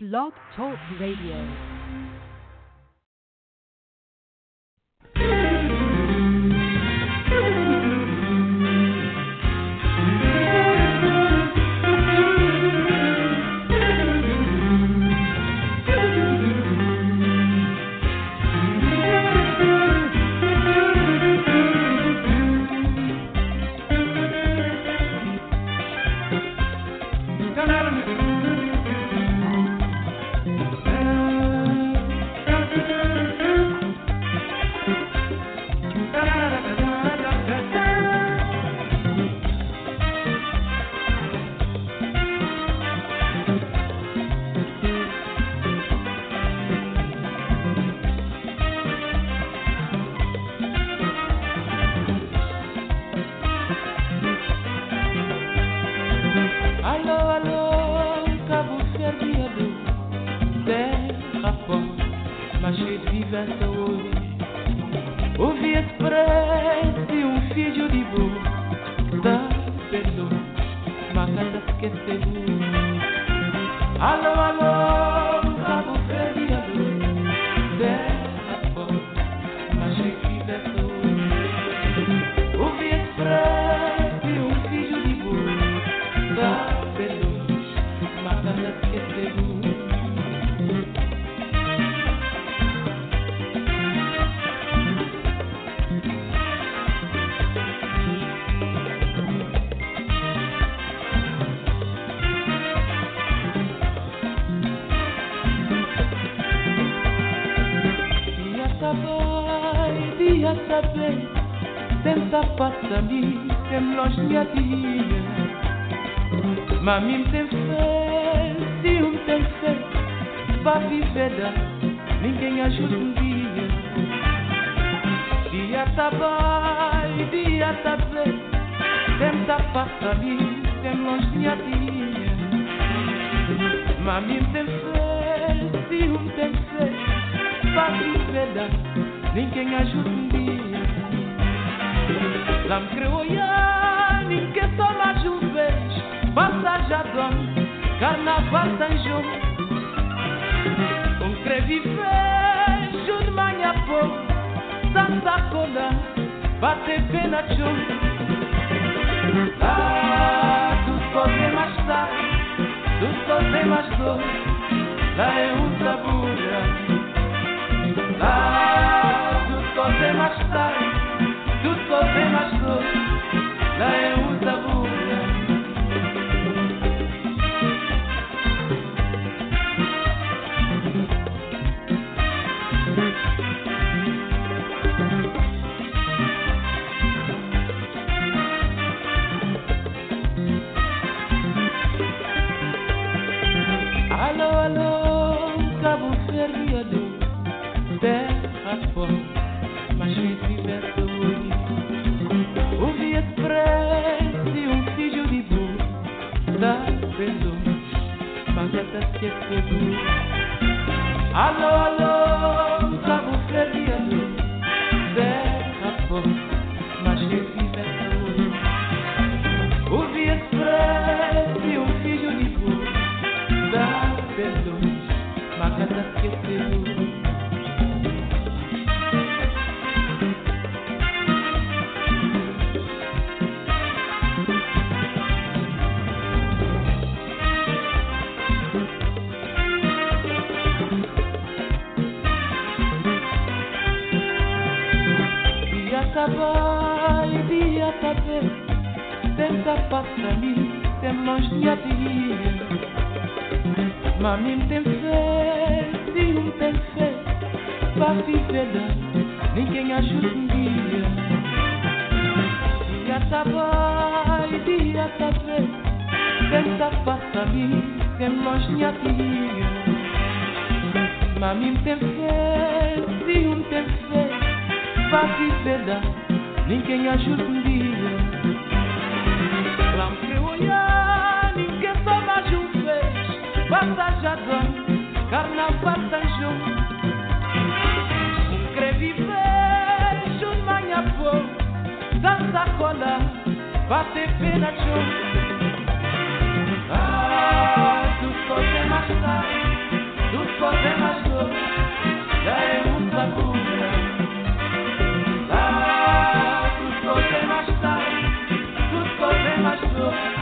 Blog Talk Radio. Dia trabalho, dia saber, tenta passar mim, tem longe de dia. Mami tem fé, se um tem fé, pra viver ninguém ajuda um dia. Dia trabalho, dia saber, tenta passar mim, tem longe de dia. Mami tem fé, se um tem fé, basi beda ninguém ajuda um dia. Lampe olhar, ninguém só mais um fez Passa já dói, carnaval tanjou Um crevi fez, um manha pô Dança cola, bate pena chou Ah, tu só tem mais tarde, tu só tem mais dor Já é um sabor love.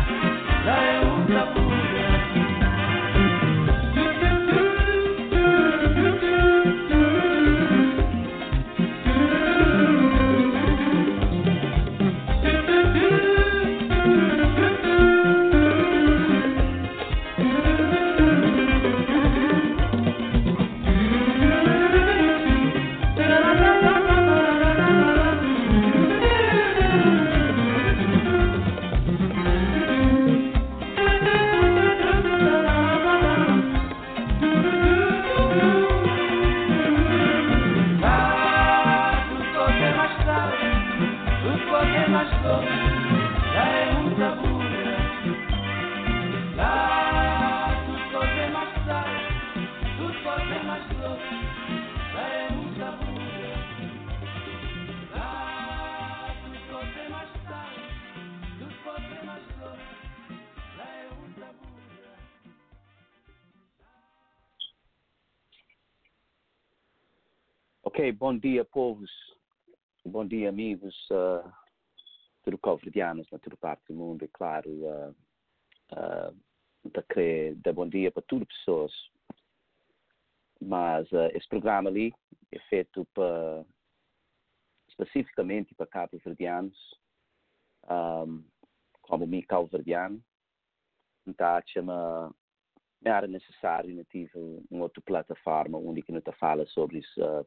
Bom dia, povos. Bom dia, amigos. Uh, tudo calverdianos na toda parte do mundo, é claro. Uh, uh, para querer dar bom dia para todas as pessoas. Mas uh, esse programa ali é feito para, especificamente para cabo-verdianos, um, como mim, cabo-verdiano. Então, chama era necessário, não tive uma outra plataforma onde que não fala sobre uh,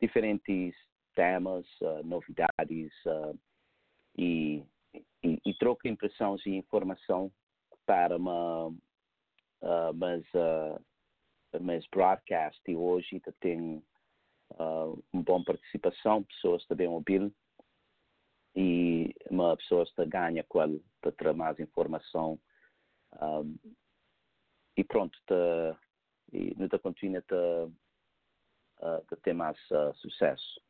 diferentes temas, uh, novidades uh, e, e, e, troca impressões e informação para uma uh, mas mas broadcast. E hoje tem uma boa participação pessoas também ouvir e uma pessoa está ganha qual para mais informação um, e pronto tá, e não está continua a uh, ter mais uh, sucesso.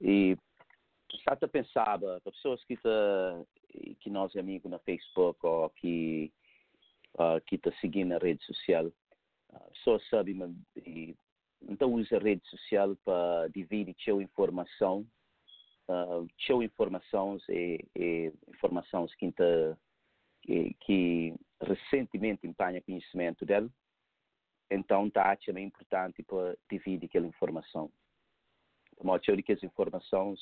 E já te pensava para pessoas que tá, que nós é amigo na Facebook ou que uh, que está seguindo na rede social só sabe então usa a rede social para dividir sua informação uh, informações e, e informações que, tá, que, que recentemente empanha conhecimento dela então tá é importante para dividir aquela informação. De modo que as informações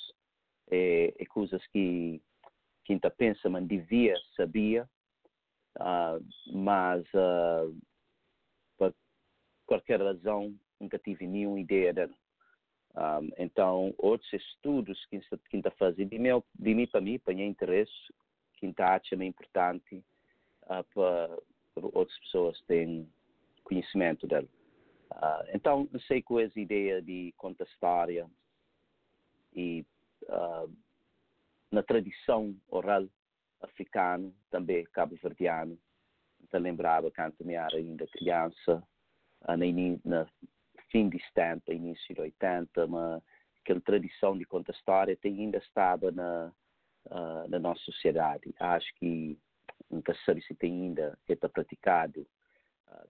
é, é coisas que quem está pensa mas devia sabia. Uh, mas uh, por qualquer razão nunca tive nenhuma ideia dela um, então outros estudos que está fazendo de de mim para mim para meu interesse quem está achando importante uh, para, outras pessoas terem conhecimento dela Uh, então, sei com essa ideia de contar história e uh, na tradição oral africano, também cabo-verdiano. Então, lembrava quando eu era ainda criança, uh, na, fim de 70, início de 80, mas aquela tradição de contar história ainda estava na, uh, na nossa sociedade. Acho que nunca sei se tem ainda está praticado, uh,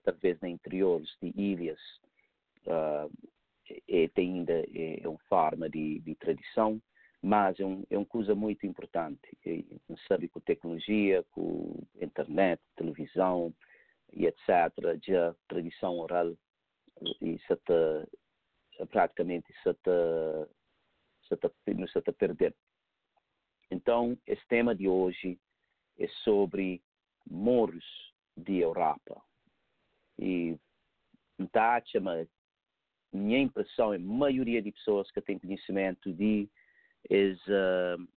talvez na interiores de ilhas, uh, é, tem ainda é, é uma forma de, de tradição mas é, um, é uma coisa muito importante. Não sabe com tecnologia, com internet, televisão e etc. Já a tradição oral isso está praticamente isso está não está a perder. Então, esse tema de hoje é sobre moros de Europa. E tá, mas minha impressão é a maioria de pessoas que têm conhecimento de esse, uh,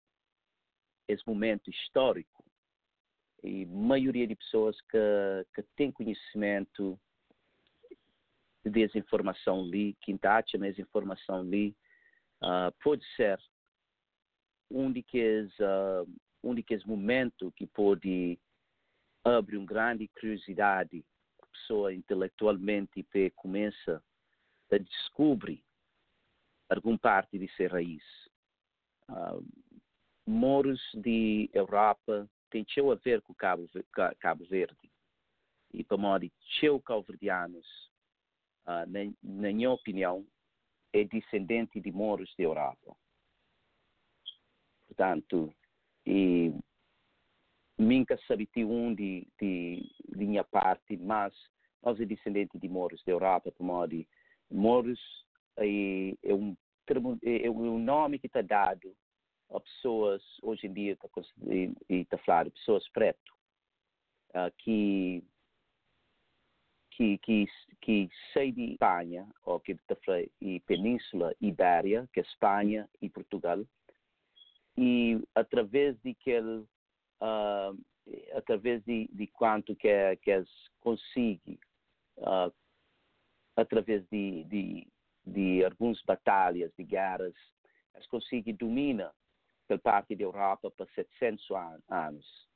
esse momento histórico. E a maioria de pessoas que, que têm conhecimento de desinformação ali, que acham essa informação ali, uh, pode ser um daqueles, uh, um daqueles momentos que pode abrir uma grande curiosidade pessoa intelectualmente começa a descobrir alguma parte de sua raiz. Uh, moros de Europa têm a ver com Cabo, Cabo Verde. E para modo de calverdianos, uh, na, na minha opinião, é descendente de moros de Europa. Portanto, e nunca sabe um de, de, minha parte, mas nós é descendente de moros de Europa, para modo de moros é, é um é, é o nome que está dado a pessoas, hoje em dia está está falando, pessoas preto, uh, que, que, que, que saem de Espanha, ou que está e Península Ibéria, que é Espanha e Portugal, e através de aquele, uh, através de, de quanto que, que eles conseguem, uh, através de, de de algumas batalhas, de guerras, eles conseguem dominar pela parte da Europa por 700 anos.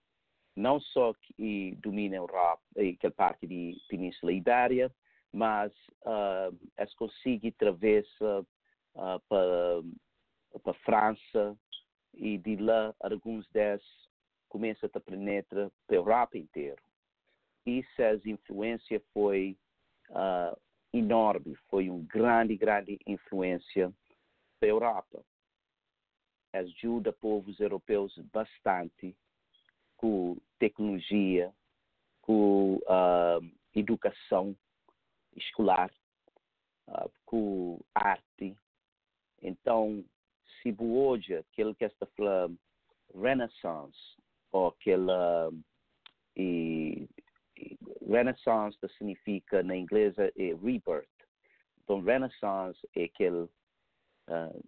Não só que domina a Europa, aquela parte da Península Ibéria, mas uh, eles conseguem atravessar uh, para para França e de lá alguns deles começam a penetrar para a Europa inteiro. E essa influência foi uh, enorme, foi uma grande, grande influência para a Europa. Ajuda povos europeus bastante com tecnologia, com uh, educação escolar, uh, com arte. Então, se hoje aquele que está falando Renaissance, ou aquela e, e Renaissance significa na inglês é rebirth. Então Renaissance é aquele uh,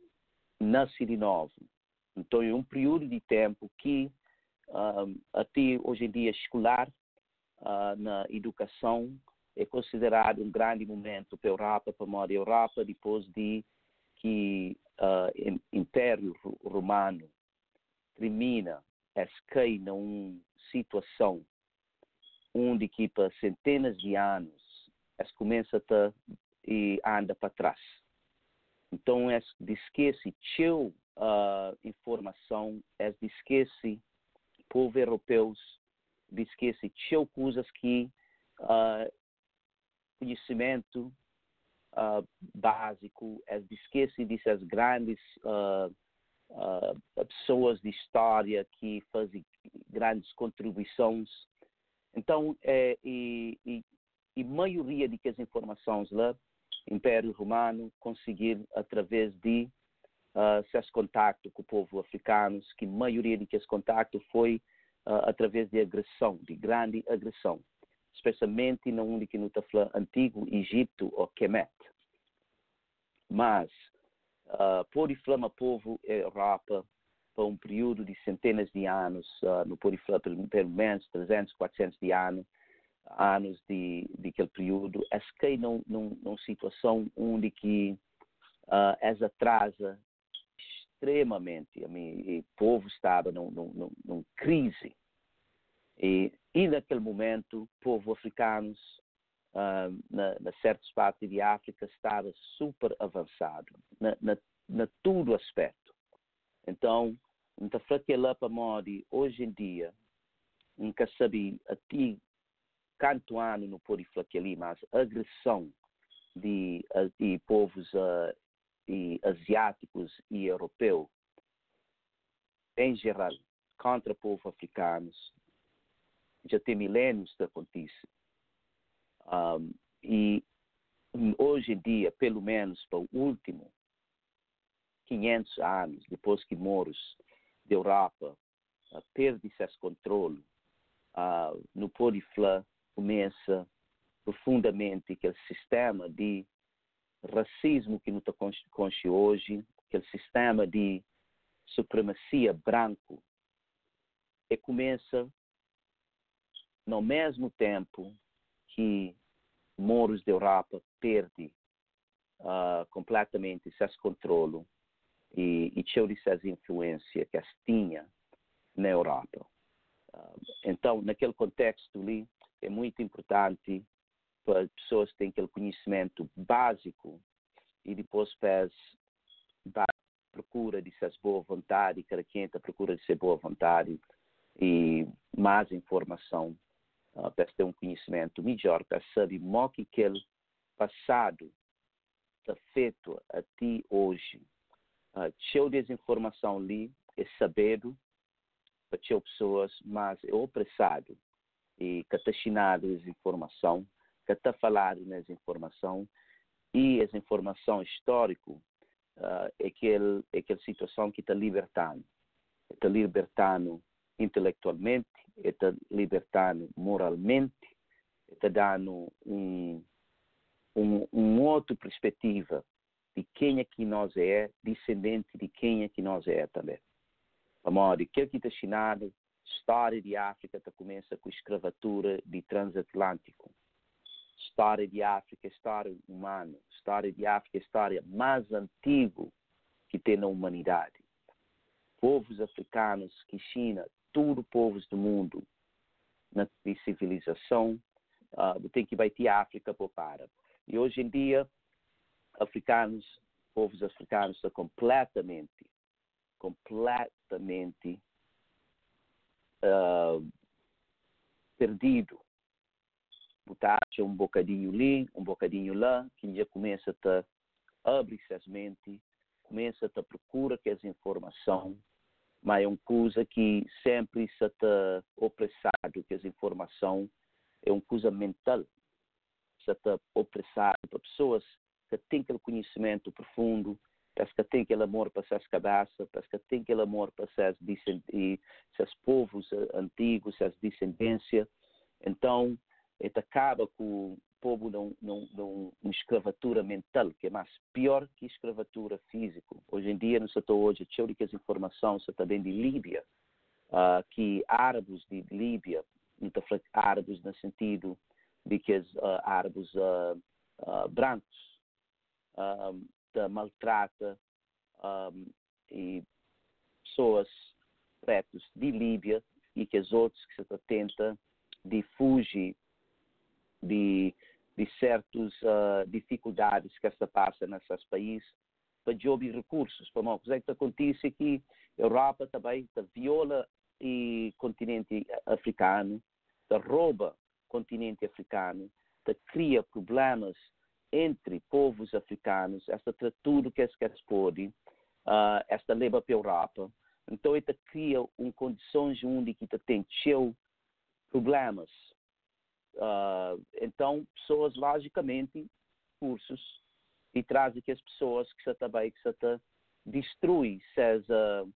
nasce de novo. Então é um período de tempo que uh, até hoje em dia escolar uh, na educação é considerado um grande momento para a Europa, para a Europa depois de que uh, Império Romano termina, cai numa situação onde que centenas de anos es começa a e anda para trás. Então, é esquece teu uh, informação, é esquece povo europeus, esquece teu coisas que uh, conhecimento uh, básico, é de esquecer dessas grandes uh, uh, pessoas de história que fazem grandes contribuições. Então, é, e, e, e maioria de que as informações lá, Império Romano conseguir através de uh, seus contatos com o povo africano, que maioria de que esse contato foi uh, através de agressão, de grande agressão especialmente na onde que está falando antigo Egito ou Kemet. Mas uh, pode falar povo Europa por um período de centenas de anos, uh, não pode falar pelo, pelo menos 300, 400 de anos, anos de, de aquele período, é que num, num, numa situação onde que uh, essa atrasa extremamente, a mim, o povo estava numa num, num, crise. E e naquele momento, povo africano, uh, na, na certas partes de África, estava super avançado, na, na, na todo aspecto. Então, então lá para Modi, hoje em dia, nunca sabia até quanto ano não pode ali, mas a agressão de, de povos uh, asiáticos e europeus, em geral, contra povos africanos, já tem milênios que acontece. Um, e hoje em dia, pelo menos para o último 500 anos, depois que moros da Europa uh, perde esse controle, uh, no Podiflã começa profundamente aquele sistema de racismo que está consciente hoje, aquele sistema de supremacia branco, e começa no mesmo tempo que moros da Europa perdem uh, completamente esse controle e, e tinha essa influência que as tinha na Europa. Uh, então, naquele contexto ali, é muito importante para as pessoas terem aquele conhecimento básico e depois faz procura de ser boa vontade, cada quem está procura de ser boa vontade e mais informação uh, para ter um conhecimento melhor, para saber o que aquele passado está feito até hoje. Uh, cheio desinformação ali é sabido para cheio pessoas, mas é opressado e que está chinado desinformação, que está falado nessa informação e essa informação histórica uh, é aquela é aquela situação que está libertando, está libertando intelectualmente, está libertando moralmente, está dando um, um, um outra perspectiva de quem é que nós é, descendente de quem é que nós é também. Amor, que está ensinado, história de África está começa com a escravatura de transatlântico. História de África história humana. História de África história mais antiga que tem na humanidade. Povos africanos que China todos povos do mundo na civilização uh, tem que vai ter África para para. E hoje em dia, africanos, povos africanos estão completamente, completamente uh, perdido. Botar um bocadinho ali, um bocadinho lá, que já começa a abrir-se as mentes, começa a procurar que as informação, mas é uma coisa que sempre se está opressado, que as informação é uma coisa mental, está opressado para pessoas que têm aquele conhecimento profundo, que tem aquele amor para essas cabeças, que tem aquele amor para essas, povos antigos, essas descendências. Então, acaba com povo num, num, numa escravatura mental, que é mais pior que escravatura física. Hoje em dia, no setor hoje, cheio de informações também de Líbia, uh, que árabes de Líbia, não árabes no sentido de que os uh, árabes uh, uh, brancos uh, maltrata um, e pessoas pretas de Líbia e que os outros que se tenta de fugir de, de certas uh, dificuldades que se passa nesses países para de recursos. Para o que acontece aqui, a Europa também viola o continente africano, rouba o continente africano, cria problemas entre povos africanos, esta tudo que eles podem, uh, esta leva para a Europa. Então, ele cria uma condições onde que tem cheio problemas. Uh, então, pessoas, logicamente, cursos, e trazem que as pessoas que se também que se destrui seus, uh,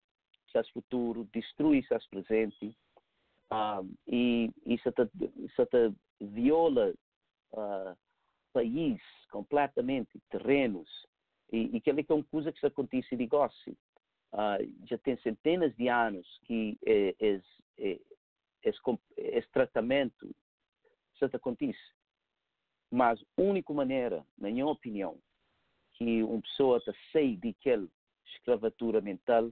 futuro, destrui seus presente, uh, e isso se viola uh, país completamente, terrenos, e, e que é uma coisa que se acontece de negócio. Uh, já tem centenas de anos que esse, esse, esse tratamento se acontece. Mas a única maneira, na minha opinião, que uma pessoa sair daquela escravatura mental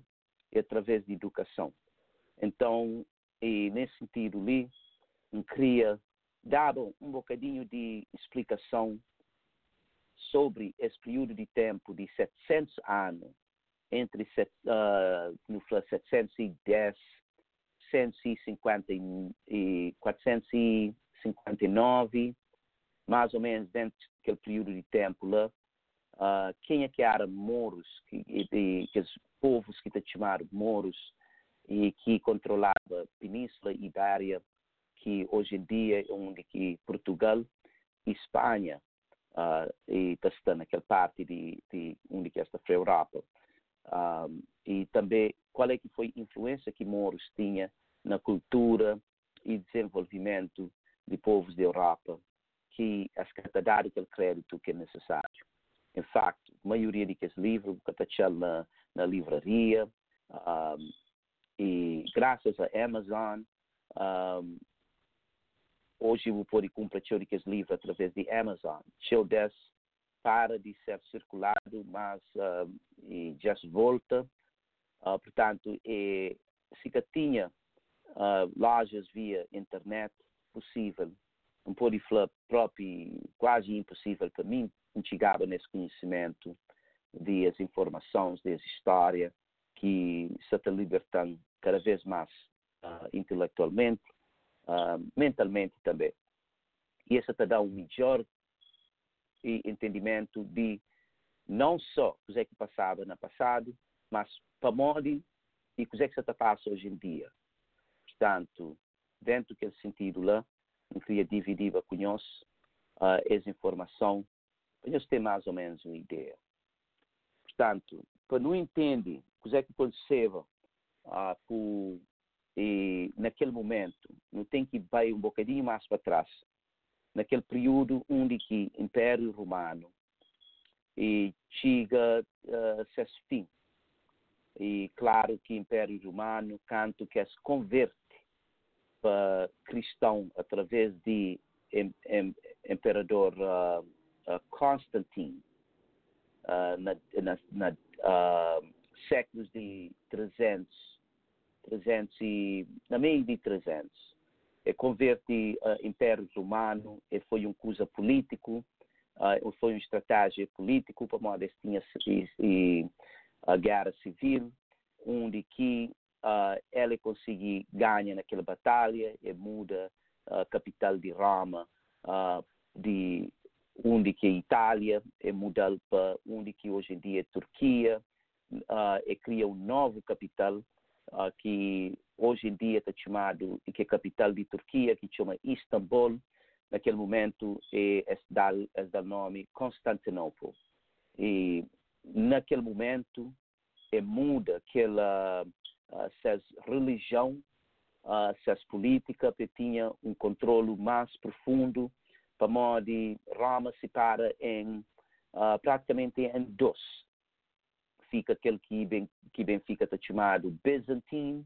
é através de educação. Então, e nesse sentido ali, cria davam um bocadinho de explicação sobre esse período de tempo de 700 anos, entre uh, no 710, 150 e 459, mais ou menos dentro daquele período de tempo lá, uh, quem é que era moros, que, que, que os povos que te chamaram moros, e que controlava a Península Ibéria, que hoje em dia é onde que Portugal e Espanha uh, e está naquela parte de, de onde que está a Europa. Um, ah, e também qual é que foi a influência que Moros tinha na cultura e desenvolvimento de povos da Europa, que as está dar aquele crédito que é necessário. Em facto, a maioria desses livros está na, na livraria, um, e graças à Amazon, um, hoje eu posso comprar aqueles livros através de Amazon. Seu 10 para de ser circulado, mas e já se volta. Uh, portanto, e, se que tinha uh, lojas via internet, possível, um pode falar próprio, quase impossível para mim, chegava nesse conhecimento das informações, das histórias, que se está libertando cada vez mais uh, intelectualmente, uh, mentalmente também. E isso te dá um melhor entendimento de não só o que é que passava no passado, mas para modo e o que é que se passa hoje em dia. Portanto, dentro daquele sentido lá, eu queria dividir com nós uh, essa informação para nós ter mais ou menos uma ideia. Portanto, para não entender o que é que aconteceu uh, e naquele momento, não tem que ir um bocadinho mais para trás, naquele período onde que o Império Romano e chega uh, a seu fim. E claro que o Império Romano, canto que se converte para cristão através de em, em, Imperador uh, uh, Constantine, uh, na, na, na séculos de 300 300 e, na meio de 300. É, converte uh, Império Romano, e foi um coisa político, foi uma estratégia política para modo e, a guerra civil, onde que uh, ela conseguiu ganhar naquela batalha e muda a capital de Roma uh, de onde que é Itália é mudar para onde que hoje em dia é Turquia e cria um novo capital que hoje em dia está chamado que é capital de Turquia que chama Istambul naquele momento é, é é dar nome Constantinopla. E naquele momento é muda aquela uh, religião uh, se política tinha um controle mais profundo. Para modo de Roma se para em uh, praticamente em dois fica aquele que bem que bem fica chamado Byzantine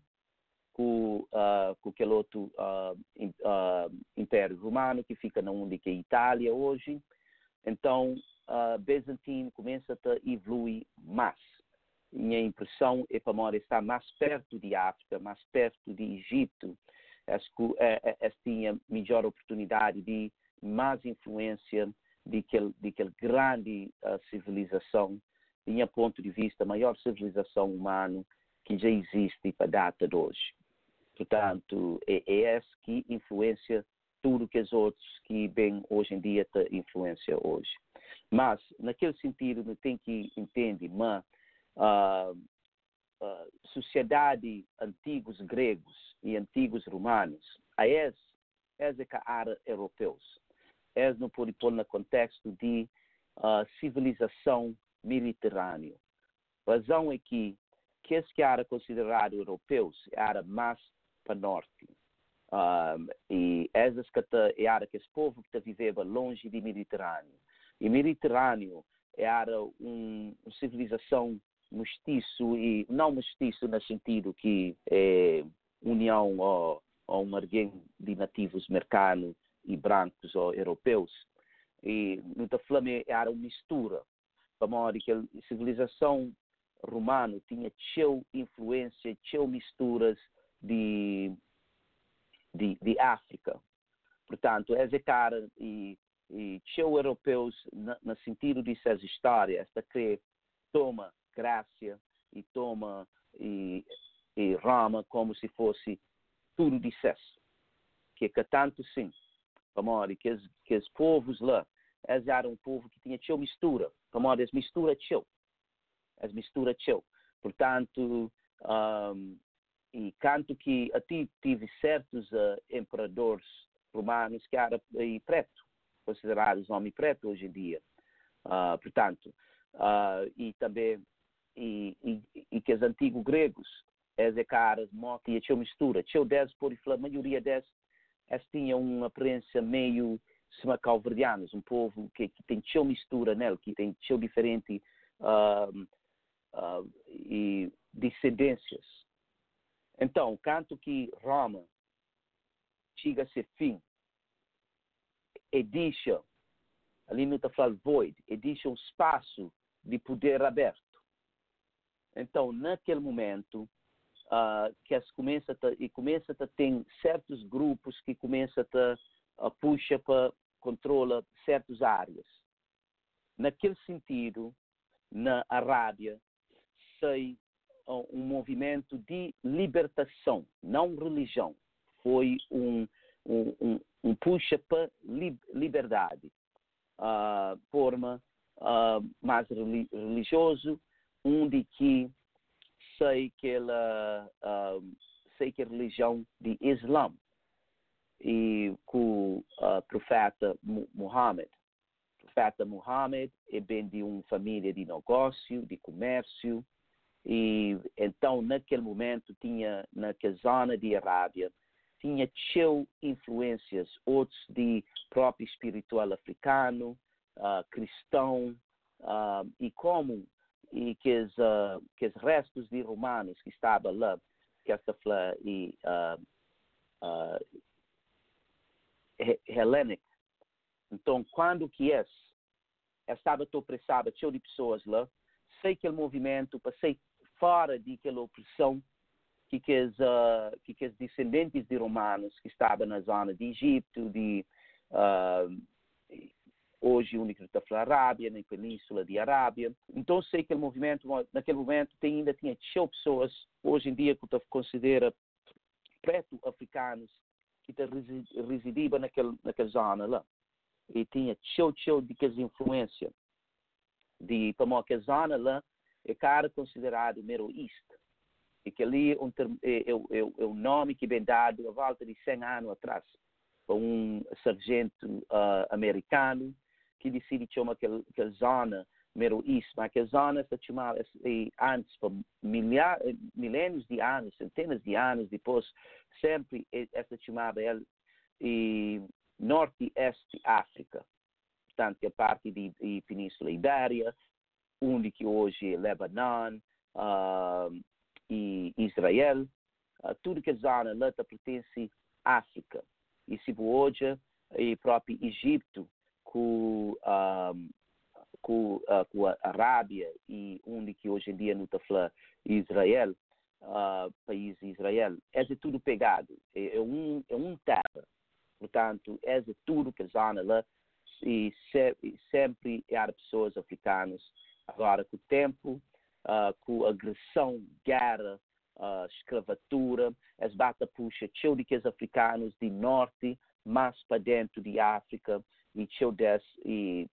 com, uh, com aquele outro uh, in, uh, Império Romano que fica na onde que é Itália hoje. Então, uh, Byzantine começa a evoluir mais minha impressão é para estar mais perto de África, mais perto de Egito, acho que é, é, tinha melhor oportunidade de mais influência de aquele, de aquele grande uh, civilização, de minha ponto de vista, maior civilização humana que já existe para a data de hoje. Portanto, é, é esse que influencia tudo que os outros que bem hoje em dia te influencia hoje. Mas, naquele sentido, tem que entender, mas uh, uh, sociedade antigos gregos e antigos romanos, a esse, esse que era europeus. Esse não pode pôr no contexto de uh, civilização mediterrânea. A razão é que que que era considerado europeus era mais para norte. Um, e esses que era que esse povo que vivia longe do Mediterrâneo. E Mediterrâneo era um, uma civilização mestiço e não mestiço no sentido que é união ou, ou arguém de nativos americanos e brancos ou europeus. E no Flamengo era uma mistura, para modo que a civilização romana tinha cheia influência, cheia misturas de, de, de África. Portanto, essa cara e, e cheio europeus no sentido de suas histórias, esta que toma Grácia e toma e, e Roma como se fosse tudo dissesse. Que é tanto sim, para que, os, que os povos lá, eles eram um povo que tinha teu mistura, para eles mistura teu. Eles mistura teu. Portanto, um, e canto que até tive certos uh, imperadores romanos que eram e preto, considerados homem preto hoje em dia. Uh, portanto, uh, e também e, e, e que os antigos gregos, as caras, e a mistura. Tinha dez por a maioria deles, eles tinham uma aparência meio semacalverdianos, um povo que, que tem teu mistura nele, que tem teu diferente uh, uh, e descendências. Então, canto que Roma chega a ser fim, e deixa, ali no está falando void, e deixa um espaço de poder aberto. Então, naquele momento, uh, que as começa a, e começa a ter certos grupos que começa a, a puxa para controla certas áreas. Naquele sentido, na Arábia, sei um movimento de libertação, não religião. Foi um, um, um, um puxa para liberdade, uh, forma uh, mais religioso, onde que sei que ela uh, sei que a religião de Islã e com o uh, profeta Muhammad. O profeta Muhammad é bem de uma família de negócio, de comércio, e então naquele momento tinha naquela zona de Arábia tinha cheio influências outros de próprio espiritual africano, uh, cristão uh, e como e que os, uh, que os restos de romanos que estavam lá, que esta flor e uh. Então, quando que é, estava opressada, cheio de pessoas lá, sei que o movimento passei fora daquela opressão que que os, uh, que, que descendentes de romanos que estavam na zona de Egito, de uh, hoje está na Arábia, na Península de Arábia. Então sei que o movimento, naquele momento, tem, ainda tinha tchau pessoas, hoje em dia, que considera preto africanos que residiam naquele, naquela zona lá. E tinha tchau tchau de que influência de para que a zona lá é cara considerado Middle East. E que ali é, um, é, é, é, é um nome que vem dado a volta de 100 anos atrás para um sargento uh, americano que decide chamar aquela, aquela zona Middle East, mas aquela zona está chamada antes, por milha, milênios de anos, centenas de anos depois, sempre essa chamada é, e Norte e Este África. Portanto, a parte de, de Península Ibéria, onde que hoje é Lebanon uh, e Israel, uh, tudo que zona lá pertence à África. E se hoje e próprio Egito com, um, com, uh, com a Arábia e onde que hoje em dia está falando Israel, uh, país Israel, é tudo pegado, é, é, um, é um terra, portanto, é tudo que zona lá. E, se, sempre há pessoas africanas, agora com o tempo, uh, com agressão, guerra, uh, escravatura, as bata puxa tcheudicas africanos de norte, mais para dentro de África, e tcheudes e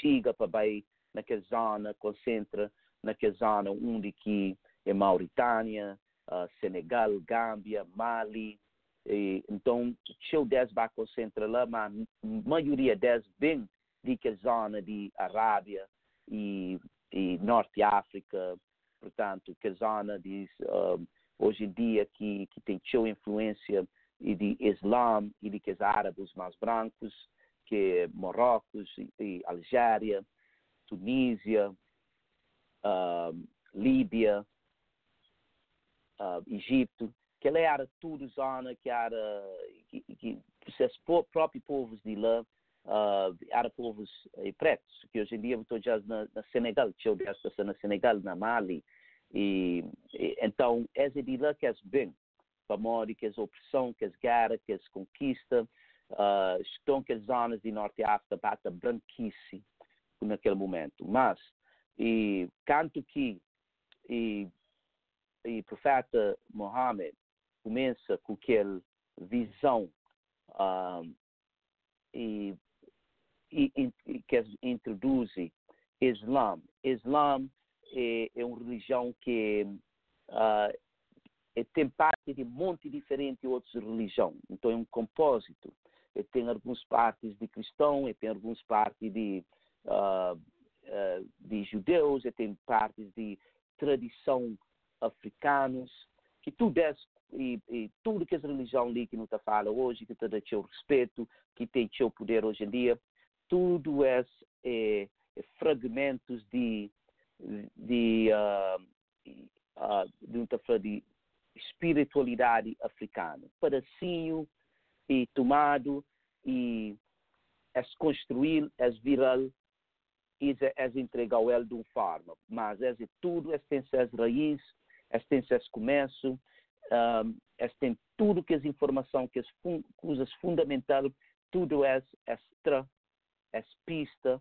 chega para bem naquela zona, concentra naquela zona onde que é Mauritânia, uh, Senegal, Gâmbia, Mali, e, então, teu 10 vai concentrar lá, mas a maioria deles vem de que zona de Arábia e, e Norte África, portanto, que zona de uh, hoje em dia que, que tem sua influência e de Islã e de que os árabes mais brancos, que é Marrocos e, Algéria, Tunísia, uh, Líbia, uh, Egito, que ela era tudo zona que era que, que os próprios povos de lá uh, eram povos eh, pretos, que hoje em dia estou já na, na Senegal, eu estou na Senegal, na Mali, e, e então essa de lá que é bem, para modo que as opressão, que as guerras, que as conquistas, uh, estão que as zonas de Norte África bata branquice naquele momento, mas e canto que e, e profeta Mohammed começa com aquela visão um, e, e, e, que introduz Islã. Islã é, é uma religião que uh, é, tem parte de um monte diferente de outras religiões. Então é um compósito. E tem algumas partes de cristão, e tem algumas partes de, uh, uh, de judeus, e tem partes de tradição africanos, que tudo é e, e, tudo que essa religião ali que não está fala hoje, que está dando seu respeito, que tem seu poder hoje em dia, tudo é, é, é fragmentos de de, uh, uh, de, de espiritualidade africana, pedacinho e tomado e é construir, é viral e é, é entregar ele de uma forma, mas é tudo, é tem as raízes, é tem as começo, um, tem tudo que as informação que as coisas fundamental, tudo é extra, é pista,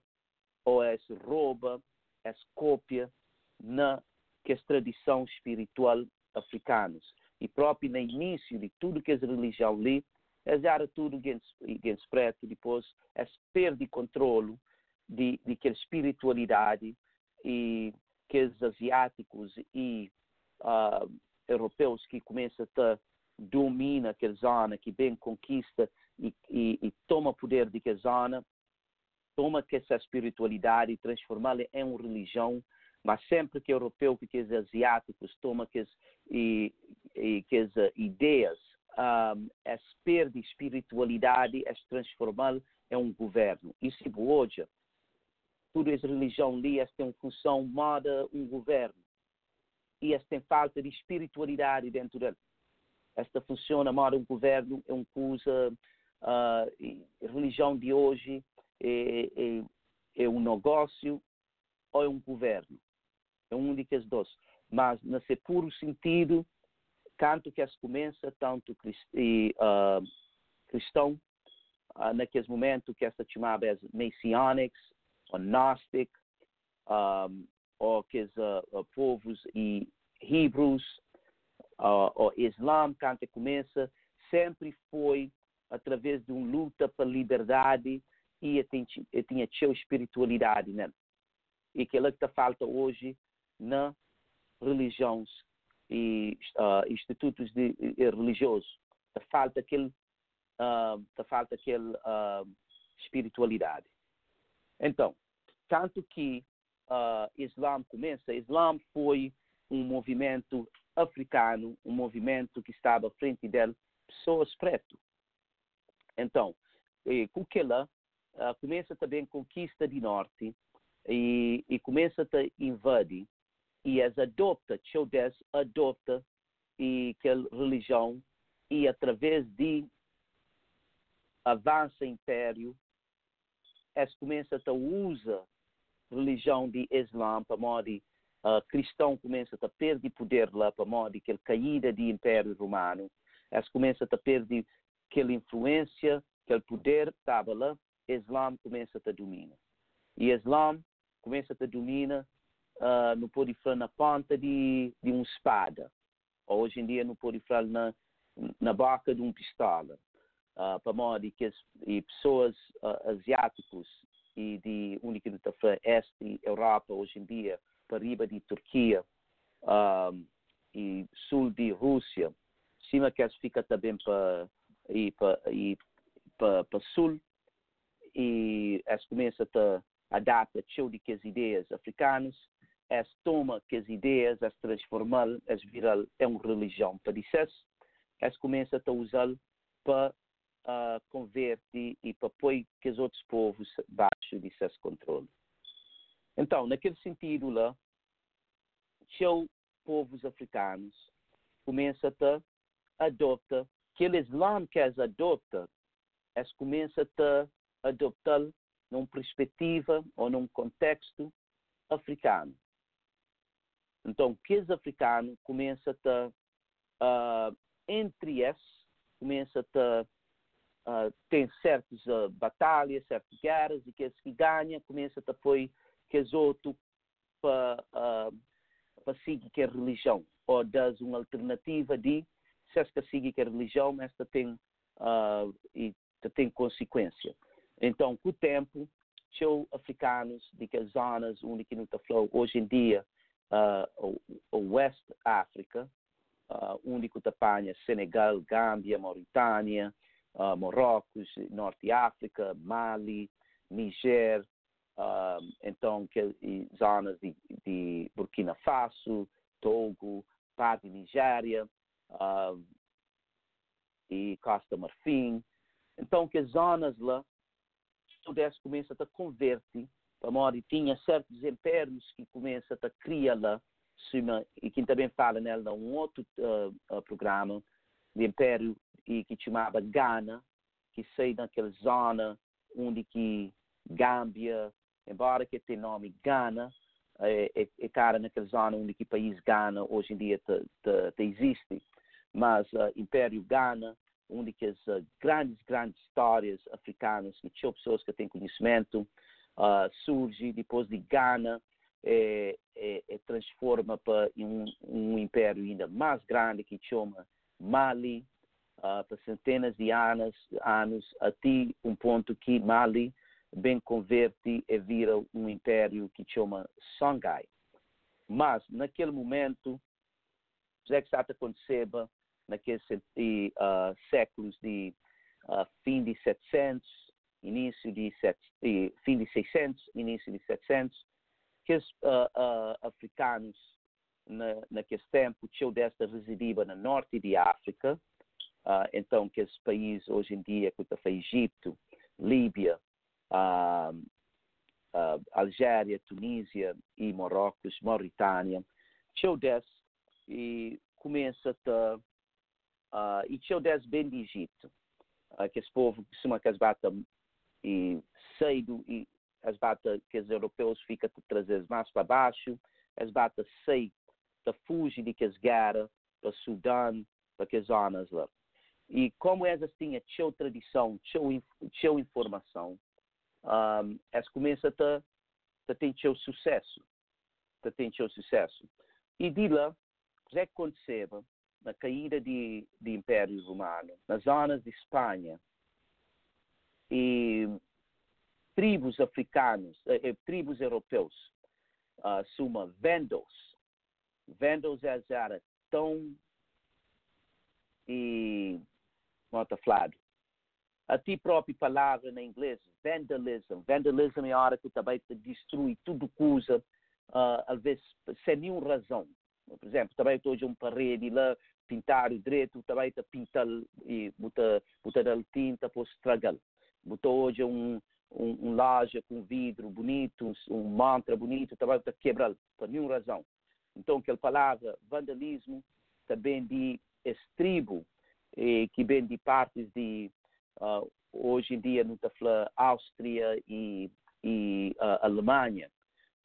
ou é rouba, é cópia na que as tradição espiritual africanas. E próprio no início de tudo que as religião ali, é era tudo gens preto, depois é perde controle de, de que espiritualidade e que os asiáticos e uh, europeus que começam a domina aquela zona, que bem conquista e, e, e toma poder de aquela zona, toma que essa espiritualidade e transformá-la em uma religião, mas sempre que europeu, que os asiáticos toma que e, e, que as ideias, um, es perde espiritualidade, es transformá-la em um governo. E se hoje, toda essa religião ali, tem uma função moda um governo e esta tem falta de espiritualidade dentro dele. Esta funciona mal um governo, é uma coisa, uh, religião de hoje é, é, é, um negócio ou é um governo. É um de que dois. Mas, nesse puro sentido, tanto que as começa, tanto uh, cristão, uh, naqueles momentos que essa chamava as Messianics, ou Gnostic, um, ou que os uh, povos e hebreus, uh, ou Islã, quando começa, sempre foi através de uma luta pela liberdade e tinha sua espiritualidade. Né? E que é que falta hoje na religiões e uh, institutos de, de, religiosos. Falta aquele, uh, falta aquele uh, espiritualidade. Então, tanto que uh, Islã começa, Islã foi um movimento africano, um movimento que estava à frente dele pessoas pretas. Então, com que ela uh, começa também a conquista de norte e, e começa a invadir e as adopta, Chodes adopta e aquela religião e através de avança império, es começa a usar religião de Islã para modo uh, cristão começa a perder poder lá para modo que a caída do Império Romano, es começa a perder aquela influência, aquele poder estava lá, Islã começa a dominar. E Islã começa a dominar uh, não pode falar na ponta de, de uma espada. Hoje em dia não pode falar na, na boca de uma pistola. Uh, para modo que as e pessoas uh, asiáticos e de única para este Europa hoje em dia para riba de Turquia uh, e sul de Rússia, cima que fica também para e para para, sul e as começa a adaptar de que as ideias africanas es toma que as ideias, as transformar, as virar é uma religião para dizer, es começa a usar para uh, converter e para pôr que os outros povos baixo de seus controle. Então, naquele sentido lá, os povos africanos começam a adotar aquele Islã que eles adoptam, eles começam a adoptar numa perspectiva ou num contexto africano. Então, os africanos começam a, uh, entre esses, começam a uh, ter certas uh, batalhas, certas guerras, e que os que ganham começam a pôr que os outros para uh, seguir que a religião, ou das uma alternativa de se esta seguir que a religião, esta tem, uh, e tem consequência. Então, com o tempo, os africanos de que as zonas onde que não está hoje em dia, uh, West África, uh, onde que apanha Senegal, Gâmbia, Mauritânia, uh, Marrocos, Norte África, Mali, Niger, uh, então que zonas de, de, Burkina Faso, Togo, parte de Nigéria uh, e Costa Marfim. Então que as zonas lá, tudo isso começa a converter Amori tinha certos impérios que começam a criar lá, e que também fala nela num outro uh, programa, de império e que chamava Ghana, que sai daquela zona onde que Gâmbia, embora que tenha nome Ghana, é, é, é cara naquela zona onde que o país Ghana hoje em dia te, te, te existe, mas uh, Império Ghana, onde que as uh, grandes, grandes histórias africanas, que tinham pessoas que têm conhecimento, uh, surge depois de Ghana, é, é, é transforma para um, um, império ainda mais grande que chama Mali, uh, para centenas de anos, anos, até um ponto que Mali bem converte e vira um império que chama Songhai. Mas, naquele momento, que está acontecendo naqueles uh, séculos de uh, fim de 700, início de, de fim de 600, início de 700, que os uh, uh, africanos na, naquele tempo tinham desta residiva no norte de África, uh, então que esse país hoje em dia, que foi Egito, Líbia, Algéria, Tunísia e Marrocos, Mauritânia, tinham desse e começa a uh, e tinham desse bem de Egito, uh, que esse povo chama Casbata e cedo e as batas que os europeus ficam a trazer mais para baixo, as batas sei da fugir de que as guerras para Sudão, para que as zonas lá. E como elas tinham sua tradição, sua informação, um, elas começam a, a ter seu sucesso. A ter seu sucesso. E de lá, o que aconteceu na caída do Império Romano, nas zonas de Espanha, e tribos africanos, eh, eh tribos europeus, uh, suma Vandals. Vandals era tão e nota falado. A ti própria palavra na inglês, vandalism. Vandalism é a hora que também destrui tudo coisa, uh, às vezes sem nenhuma razão. Por exemplo, também hoje um parede lá, pintar o direito, também está pintar e botar, botar tinta para estragar. Botou hoje um, um, um laje com vidro bonito, um mantra bonito, também está quebrar, por nenhuma razão. Então, aquela palavra vandalismo também de estribo, eh, que vem de partes de, uh, hoje em dia, não está Áustria e, e uh, Alemanha,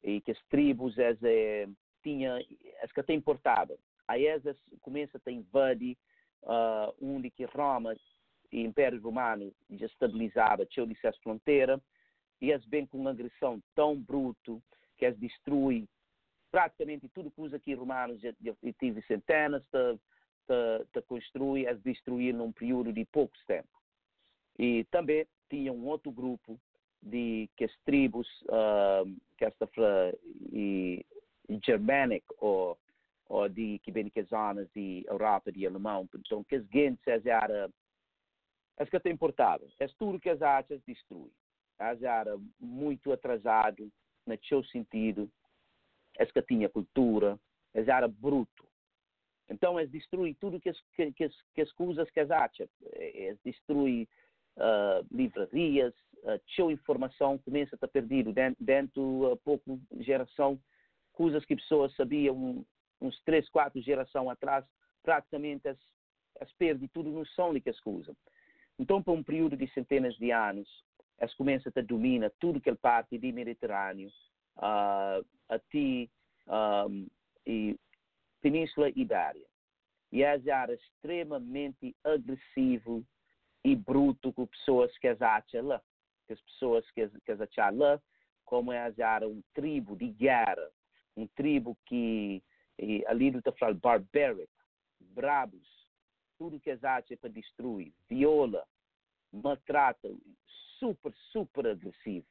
e que as tribos as, eh, tinha, as que até importavam. Aí essas começam a invadir uh, onde que Roma e Império Romano já estabilizava, tinha de as fronteiras, e eles vêm com uma agressão tão bruto que eles destruem praticamente tudo coisa que os romanos já, já tive centenas de, de, de construir, eles destruíram num período de pouco tempo. E também tinha um outro grupo de que as tribos uh, que esta e germanic ou ou de que vem das zonas de Europa de alemão, então que as gentes era as que até importavam, as artes destruem. As era muito atrasado no seu sentido, as que tinha cultura, as era bruto. Então, eles destruem tudo que as, que, que, que as coisas que as acham. Eles destruem uh, livrarias, uh, sua informação começa a perder dentro, dentro uh, pouco geração, coisas que pessoas sabiam uns três, quatro gerações atrás, praticamente as, as perdem tudo no som de que as usam. Então, por um período de centenas de anos, elas começam a dominar tudo que é parte do Mediterrâneo, uh, até um, e Península Ibéria. E elas eram extremamente agressivo e bruto com pessoas que as acham lá. Que as pessoas que as, que as acham lá, como elas eram um tribo de guerra, um tribo que e ali do falar barbaric, brabos, tudo que as acham é para destruir, viola, maltrata, super, super agressivo.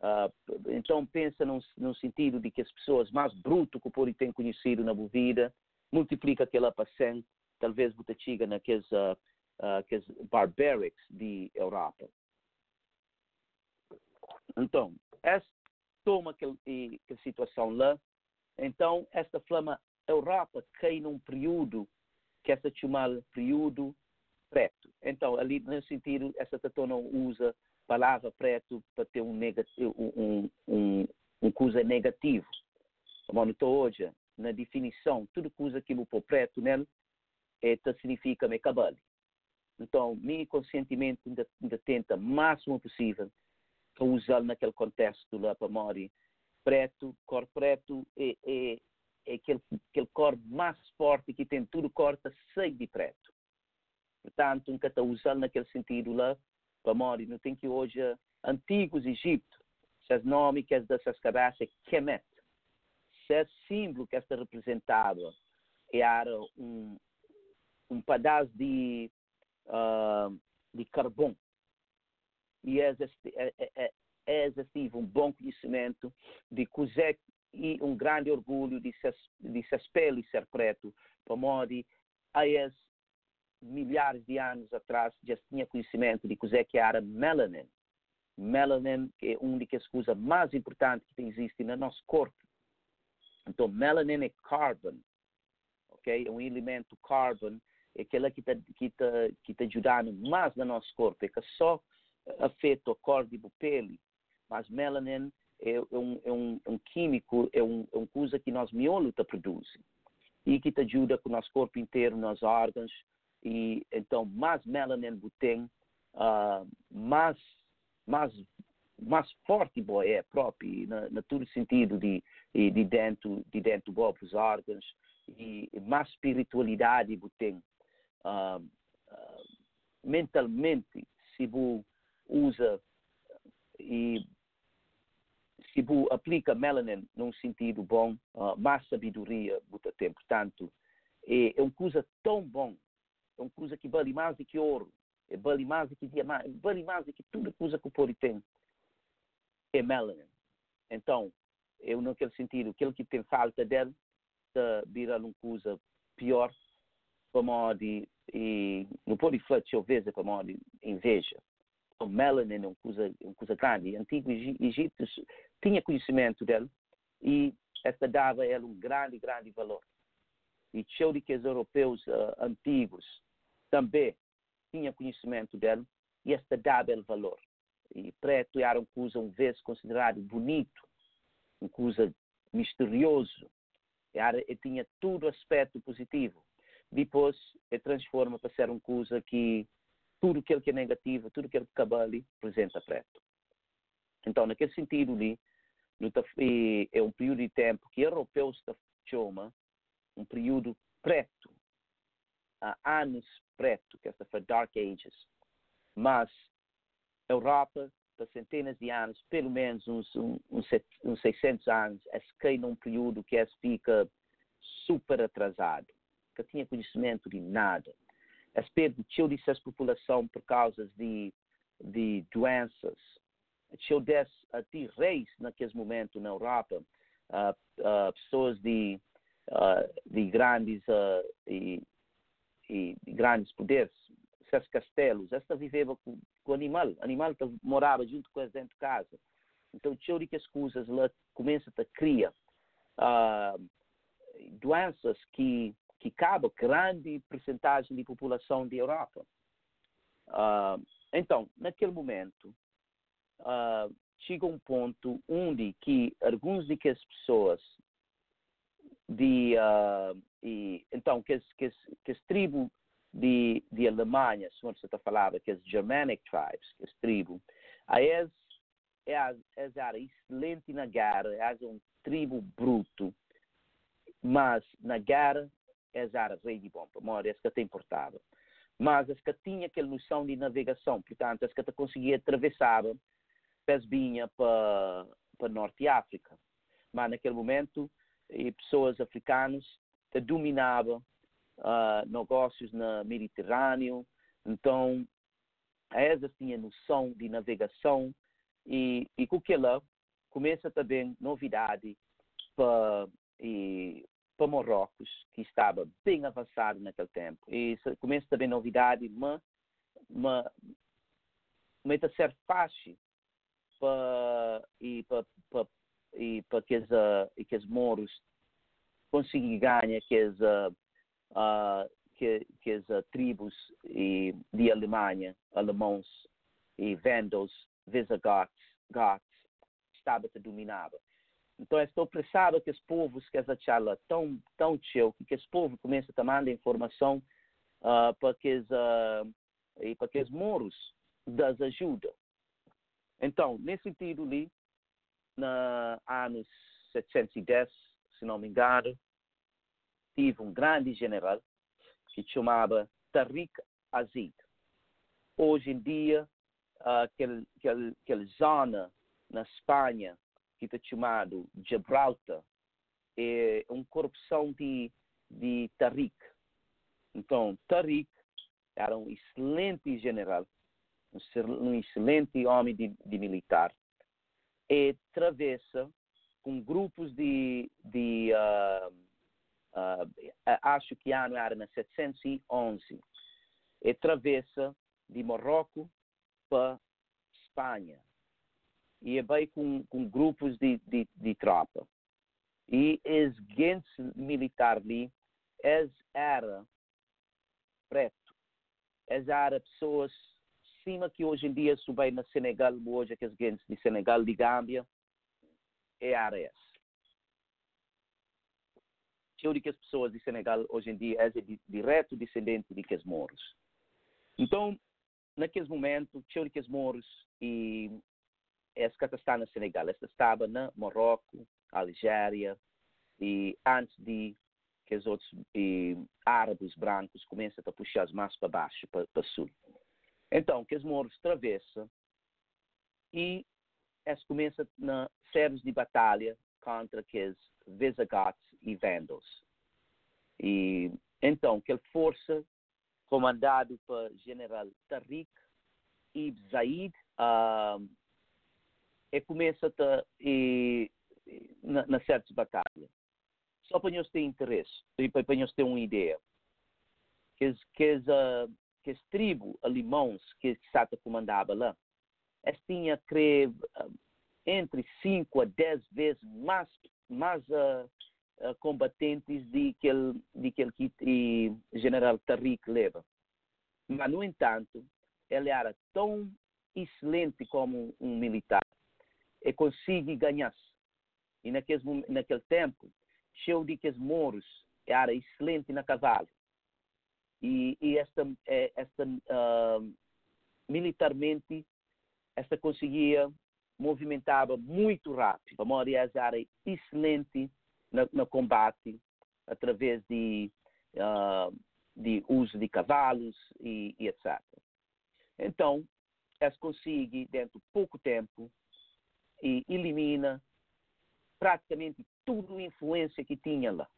Uh, então pensa num, sentido de que as pessoas mais brutas que podem ter conhecido na vida, multiplica aquela 100, talvez você naqueles uh, uh, barbarics de Europa. Então, toma aquela situação lá, então, esta flama Europa cai num período que essa chamada período preto. Então, ali nesse sentido, essa tatona usa palavra preto para ter um, negativo, um, um, um coisa negativo. Como hoje, na definição, tudo coisa que o preto nele é, significa me cabale. Então, me conscientemente ainda, ainda tenta o máximo possível para usar naquele contexto lá para morrer preto, cor preto é, é, é aquele, aquele mais forte que tem tudo corta cheio de preto. Portanto, nunca está usando naquele sentido lá, para morrer. Não tem que hoje, antigos Egito, seus nomes que é dessas cabeças é Kemet. Se símbolo que está representado era um, um pedaço de, uh, de carvão. E é, é, é, tive um bom conhecimento de Cusec e um grande orgulho de se, de se espelhar e ser preto, para modo há milhares de anos atrás já tinha conhecimento de que era melanin. Melanin é uma das coisas mais importantes que existe no nosso corpo. Então, melanin é carbon, ok? É um elemento carbon, é aquele que está que tá, que tá ajudando mais no nosso corpo, é que só afeta a cor de pele, mas melanin é, é um, é um, um químico, é um, é uma coisa que nós miolo produz e que te ajuda com o nosso corpo inteiro, nos órgãos. E então, mais melanin tem, uh, mais, mais, mais forte boa é próprio, na, na todo sentido de, de dentro, de dentro dos órgãos, e mais espiritualidade tem. Uh, uh, mentalmente, se você usa e você aplica melanin num sentido bom, uh, mais sabedoria você tem. Portanto, é, é uma coisa tão bom, é uma coisa que vale mais do que ouro, é vale mais do que diamante, vale mais do que tudo coisa que o povo tem. É melanin. Então, eu naquele sentido, aquele que tem falta dele, está virar uma coisa pior, para modo e não pode refletir às vezes para modo inveja. O melanin é uma coisa, uma coisa grande. Antigo Egito tinha conhecimento dele e esta dava a ele um grande, grande valor. E show de que os europeus uh, antigos também tinham conhecimento dele e esta dava ele valor. E preto era uma coisa, um vez considerado bonito, uma coisa misterioso. Era, e tinha todo aspecto positivo. Depois, ele transforma para ser uma coisa que tudo aquilo que é negativo, tudo aquilo que acaba ali, representa preto. Então, naquele sentido ali, é um período de tempo que europeus chamam um período preto, há anos preto, que esta foi Dark Ages. Mas Europa, por centenas de anos, pelo menos uns, uns, uns 600 anos, é cai num período que é fica super atrasado, que tinha conhecimento de nada as perdeu dessa população por causa de, de doenças. Tinha desse até reis naquele momento na Europa, uh, uh, pessoas de, de grandes e, e, grandes poderes, seus castelos, esta viveva com, com animal, animal morava junto com eles dentro de casa. Então, tinha que as coisas lá começam a criar doenças que que cabe grande percentagem de população da Europa. Então, naquele momento, uh, chega um ponto onde que alguns de que as pessoas de uh, e, então que as, que as, que as tribos de, de Alemanha, se você está falando que as Germanic tribes, que as tribos, a es é, é, era excelente na guerra, é um tribo bruto, mas na guerra és árabe, rei de bom amor, és que te importava. Mas as que tinha aquela noção de navegação, portanto, as que te conseguia atravessar pesbinha para para Norte África. Mas naquele momento, e pessoas africanas dominavam uh, negócios no Mediterrâneo, então essas tinham noção de navegação e, e com aquela começa também novidade para para Marrocos, que estava bem avançado naquele tempo. E começa também novidade, mas, mas, mas a ser fácil para, e para, para, e para que, os, e que os moros conseguem ganhar que as, uh, que, que as uh, tribos e, de Alemanha, alemãos e Vandals, Visigoths, Goths, estavam a dominar. Então, estou pressado que os povos que essa charla tão tão teu, que os povos comecem a mandar informação uh, para que uh, e para que os muros das ajuda. Então, nesse sentido ali, na anos 710, se não me engano, tive um grande general que chamava Tariq Aziz. Hoje em dia, aquele, aquele, aquele zona na Espanha que é chamado Gibraltar, é uma corrupção de, de Tariq. Então, Tariq era um excelente general, um excelente homem de, de militar, e travessa com grupos de, de uh, uh, acho que ano era na 711, e travessa de Marrocos para Espanha e bem com, com grupos de, de, de tropa. E as gente militar ali era preto. Era pessoas cima que hoje em dia subem na Senegal, hoje que as de Senegal, de Gâmbia, é essa. Eu que as pessoas de Senegal hoje em dia é de, direto descendente de que moros. Então, naqueles momentos, eu que os moros e essa está na Senegal, esta estava na Marrocos, Algéria, e antes de que os outros e, árabes brancos comecem a puxar mais para baixo, para, para sul. Então, que os moros travessam e eles começam na séries de batalha contra os Visigoths e Vandals. E então, aquela força comandado por general Tariq Ibn Zaid uh, e começa a, e, na, na certas batalhas. Só para nós ter interesse e para nós ter uma ideia. Que, que, uh, que tribo alemãos que Sata comandava lá, eles tinham, creio, entre 5 a 10 vezes mais, mais uh, uh, combatentes de que, de que, que o general Tariq leva. Mas, no entanto, ele era tão excelente como um militar e conseguiu ganhar. E naquele, naquele tempo, cheio de que os moros era excelente na cavalo. E, e esta, é, esta uh, militarmente, esta conseguia movimentava muito rápido. A Moria era excelente no, combate através de, uh, de uso de cavalos e, e etc. Então, eles conseguem, dentro de pouco tempo, e elimina praticamente tudo a influência que tinha lá.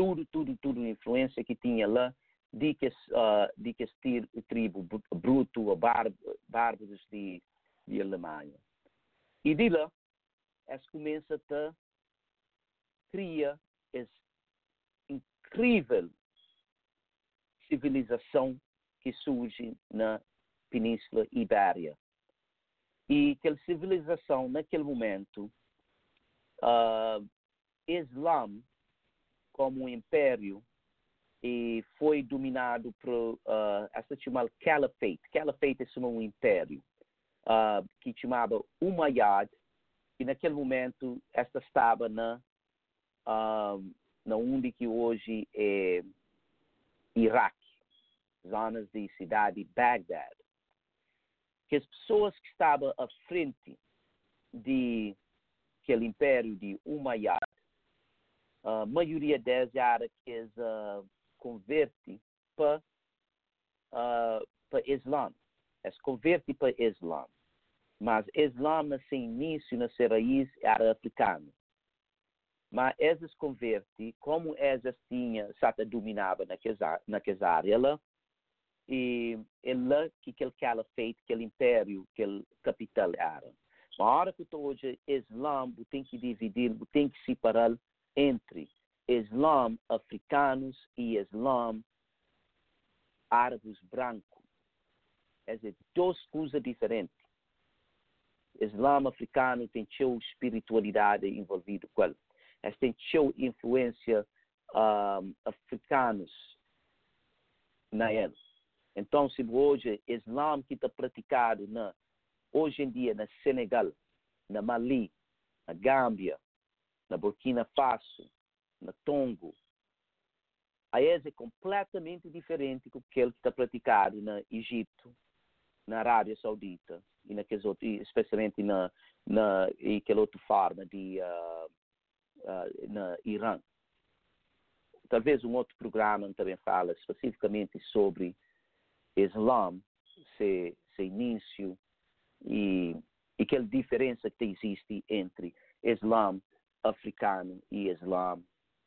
Tudo, tudo, tudo a influência que tinha lá de que, uh, de que tribo bruto bárbaros de, de Alemanha. E de lá, eles começam a criar essa incrível civilização que surge na Península Ibéria. E aquela civilização, naquele momento, uh, Islã, como um império, e foi dominado por uh, essa chamada Caliphate. Caliphate é um império uh, que chamava Umayyad, e naquele momento esta estava na, uh, na onde que hoje é Iraque, zonas de cidade Bagdad. Que as pessoas que estavam à frente de aquele império de Umayyad, a maioria era que eles uh, converte para uh, para Islã. Eles converte para Islã. Mas Islã, sem início, na sua raiz, era africano. Mas eles converte, como eles tinham, Sata dominava naquela área lá, e é lá que aquele calafate, aquele império, aquele capital era. A hora que hoje Islã tem que dividir, tem que separar entre Islã africanos e Islã árabes brancos. É dizer, duas coisas diferentes. Islã africano tem sua espiritualidade envolvida com ele. Eles têm sua influência um, africanos na ele. Então, se hoje Islã que está praticado na, hoje em dia na Senegal, na Mali, na Gâmbia, na Burkina Faso, na Tongo, a é completamente diferente do que ele está praticado na Egito, na Arábia Saudita e naqueles outros, especialmente na, na e aquela outra forma de uh, uh, na Irã. Talvez um outro programa também fala especificamente sobre Islã, seu, início e, e aquela diferença que existe entre Islã africano e Islã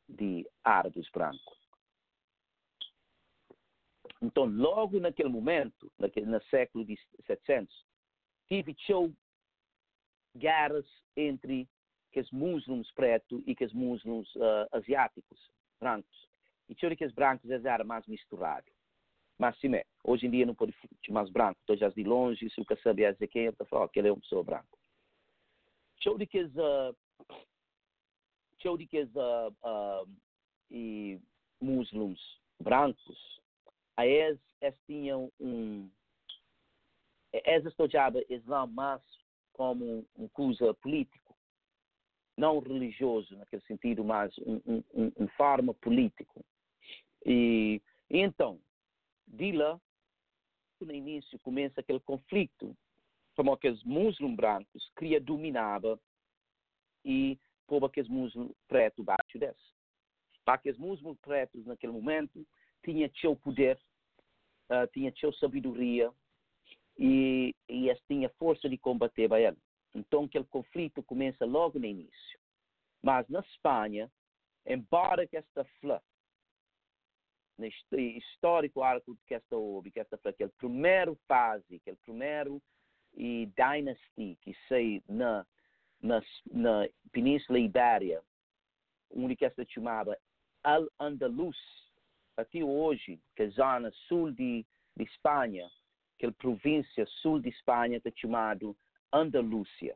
de árabes brancos. Então, logo naquele momento, naquele, no século de 700, tive show guerras entre os muçulmanos pretos e os muçulmanos uh, asiáticos, brancos. E tinha que os brancos eram mais misturados. Mas sim, é, hoje em dia não pode mais branco, estou já de longe, se o que sabia dizer quem, ele está falando, aquele é uma pessoa branca. De que os, uh, os uh, uh, e muçulmanos brancos eles, eles tinham um. Eles estudavam Islã mais como um coisa político, não religioso naquele sentido, mas um, um, um, um forma político. E, então, de lá, no início começa aquele conflito, como que os muçulmanos brancos queria dominava e pôr aqueles muçulmanos pretos baixo desse. Para que os muçulmanos pretos naquele momento tinha seu poder uh, tinha sua sabedoria e, e tinha força de combater a ele. Então, aquele conflito começa logo no início. Mas na Espanha, embora que esta flor, no histórico arco que esta houve, que esta flor, aquele primeiro fase, aquele primeiro e dynasty que sei na, na, na Península Ibéria, onde que esta chamava Al-Andalus, até hoje, que é a zona sul de, de Espanha, aquela província sul de Espanha, que é chamado Andalúcia,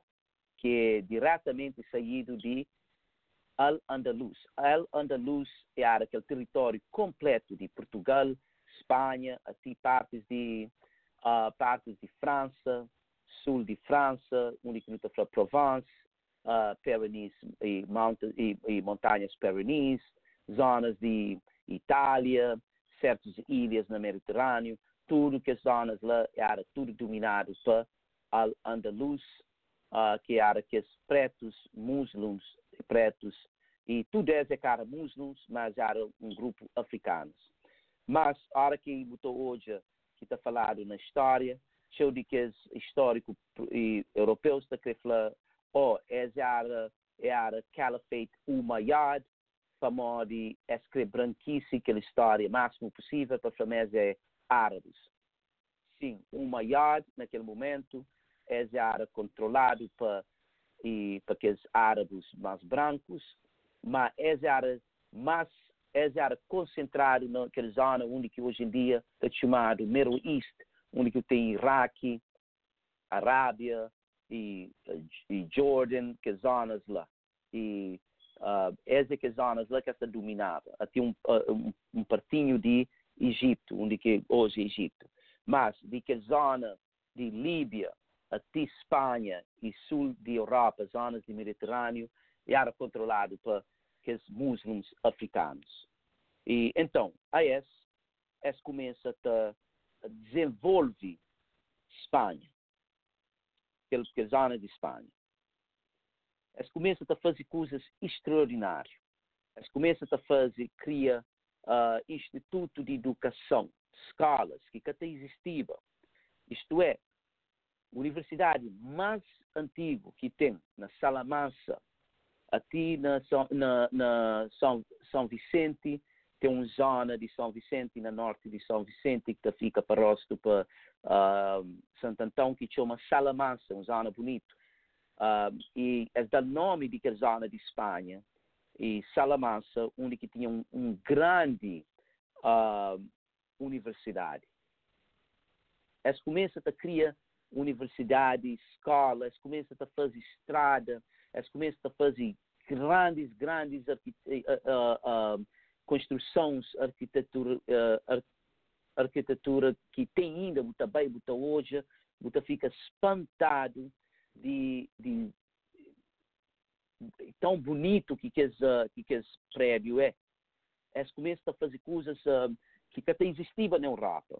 que é diretamente saído de Al-Andalus. Al-Andalus é aquele território completo de Portugal, Espanha, até partes de, uh, partes de França, sul de França, onde que está Provence, uh, Pyrenees e, e, e montanhas Pyrenees, zonas de Itália, certas ilhas no Mediterrâneo, tudo que as zonas lá era tudo dominado por Al-Andalus, uh, que era que os pretos, muçulmanos, pretos, e tudo é cara muçulmanos, mas era um grupo africanos. Mas, a hora que botou hoje, que está falado na história, show de que os históricos europeus está querendo falar, oh, era, era Caliphate Umayyad, para modo escrever aquela história o máximo possível para fazer é árabes. Sim, Umayyad, naquele momento, era controlado por, e, por aqueles árabes mais brancos, mas era mais era concentrado naquela zona onde que hoje em dia é chamado Middle East, onde que tem Iraque, Arábia e, e Jordan, que zonas lá. E uh, essas que zonas lá que está dominava. Até um, uh, um, um partinho de Egito, onde que hoje é Egito. Mas de que zona de Líbia até Espanha e sul de Europa, zonas do Mediterrâneo, era controlado por aqueles muçulmanos africanos. E então, a esse, esse começa a desenvolver Espanha, aquela zona de Espanha. Esse começa a fazer coisas extraordinárias. Esse começa a fazer, cria uh, instituto de educação, escolas que até existiam. Isto é, universidade mais antiga que tem na Salamanca, aqui na, na, na São, São Vicente, tem uma zona de São Vicente, na norte de São Vicente, que fica próximo para uh, Santo Antão, que chama Salamanca, uma zona bonita. Uh, e é do nome de que zona de Espanha, e Salamanca, onde que tinha um, um grande uh, universidade. Eles começam a criar universidades, escolas, começam a fazer estrada, eles começam a fazer grandes, grandes uh, uh, construções, arquitetura, arquitetura que tem ainda, muito bem, muito hoje, muito fica espantado de, de tão bonito que esse, que esse prédio é. Eles começam a fazer coisas que até existiam na Europa.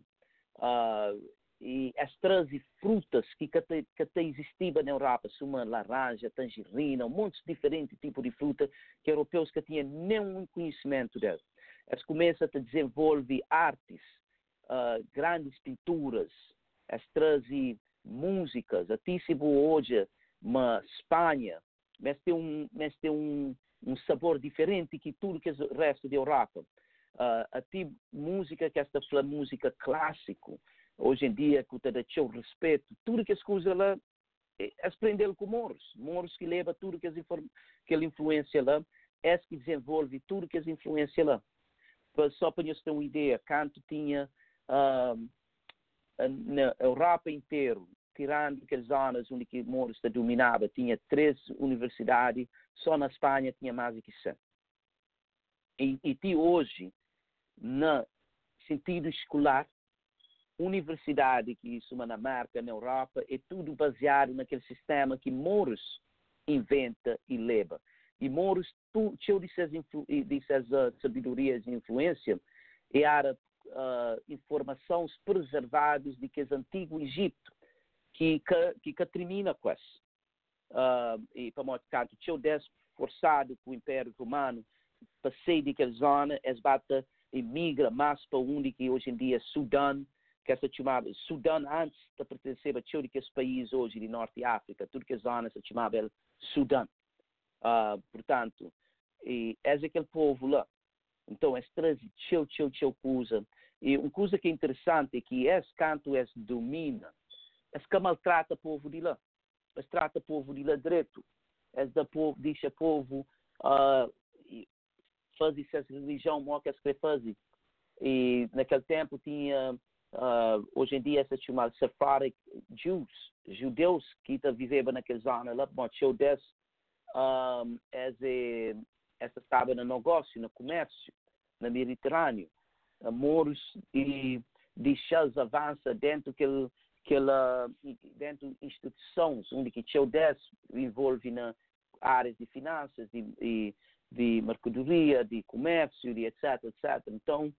Uh, e as trazem frutas que até, que até existiam na Europa, uma laranja, tangerina, um monte de diferentes tipos de fruta que europeus que tinham nenhum conhecimento delas. Eles começam a desenvolver artes, uh, grandes pinturas, eles trazem músicas, até se hoje na Espanha, mas tem um, mas tem um, um sabor diferente que tudo que o resto da Europa. Uh, até música que esta é música clássico, hoje em dia, que te deixou respeito, tudo que as coisas lá, é aprender com Moros. Moros que leva tudo que, as que ele influência lá, é que desenvolve tudo que as influência lá. Só para vocês terem uma ideia, Canto tinha uh, na Europa inteiro, tirando aquelas zonas onde que Moros dominava, tinha três universidades, só na Espanha tinha mais que 100. E, e hoje, no sentido escolar, universidade que isso na marca na Europa é tudo baseado naquele sistema que Moros inventa e leva. E Moros, cheio dessas, uh, sabedorias e influência, era uh, informações preservadas de que o antigo Egito, que, que, que termina com isso. Uh, e para modo que tinha forçado com o Império Romano, passei daquela zona, eles bata emigra mais para onde que hoje em dia é Sudão, que essa chamava Sudão antes de pertencer a todos os países hoje de Norte África, tudo que as zonas se chamava Sudão. Uh, portanto, e é aquele povo lá. Então, é traz tchau, tchau, tchau coisa. E uma coisa que é interessante é que esse canto esse domina, esse que maltrata o povo de lá. Esse trata o povo de lá direito. Esse da povo, diz o povo, uh, faz essa religião, o que é fazer. E naquele tempo tinha, uh, hoje em dia, essa chamada Sephardic Jews, judeus que viveram naquela zona lá, mas show desse, um, esse, essa estava no negócio, no comércio, no Mediterrâneo. Moros e deixá-los avança dentro daquele aquela dentro de instituições onde que o desse envolve na áreas de finanças, de, de, de mercadoria, de comércio, de etc, etc. Então,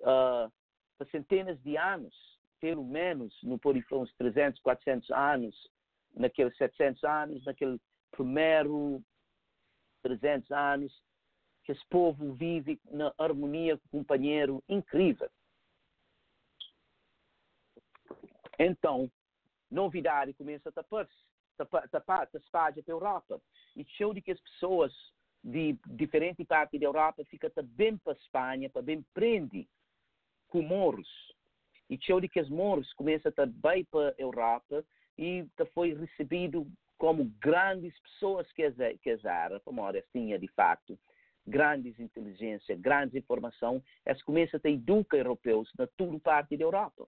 uh, por centenas de anos, pelo menos, no por uns 300, 400 anos, naqueles 700 anos, naquele primeiro 300 anos, que esse povo vive na harmonia com um companheiro incrível. Então, novidade começa a tapar-se, tapar, tapar, tapar para a Europa. E show de que as pessoas de diferente parte da Europa ficam bem para a Espanha, para bem prende com moros. E os moros começam a bem para a Europa e foi recebido como grandes pessoas que as, que as como tinha de facto, grandes inteligência, grandes informação, eles começam a educar europeus na toda parte da Europa.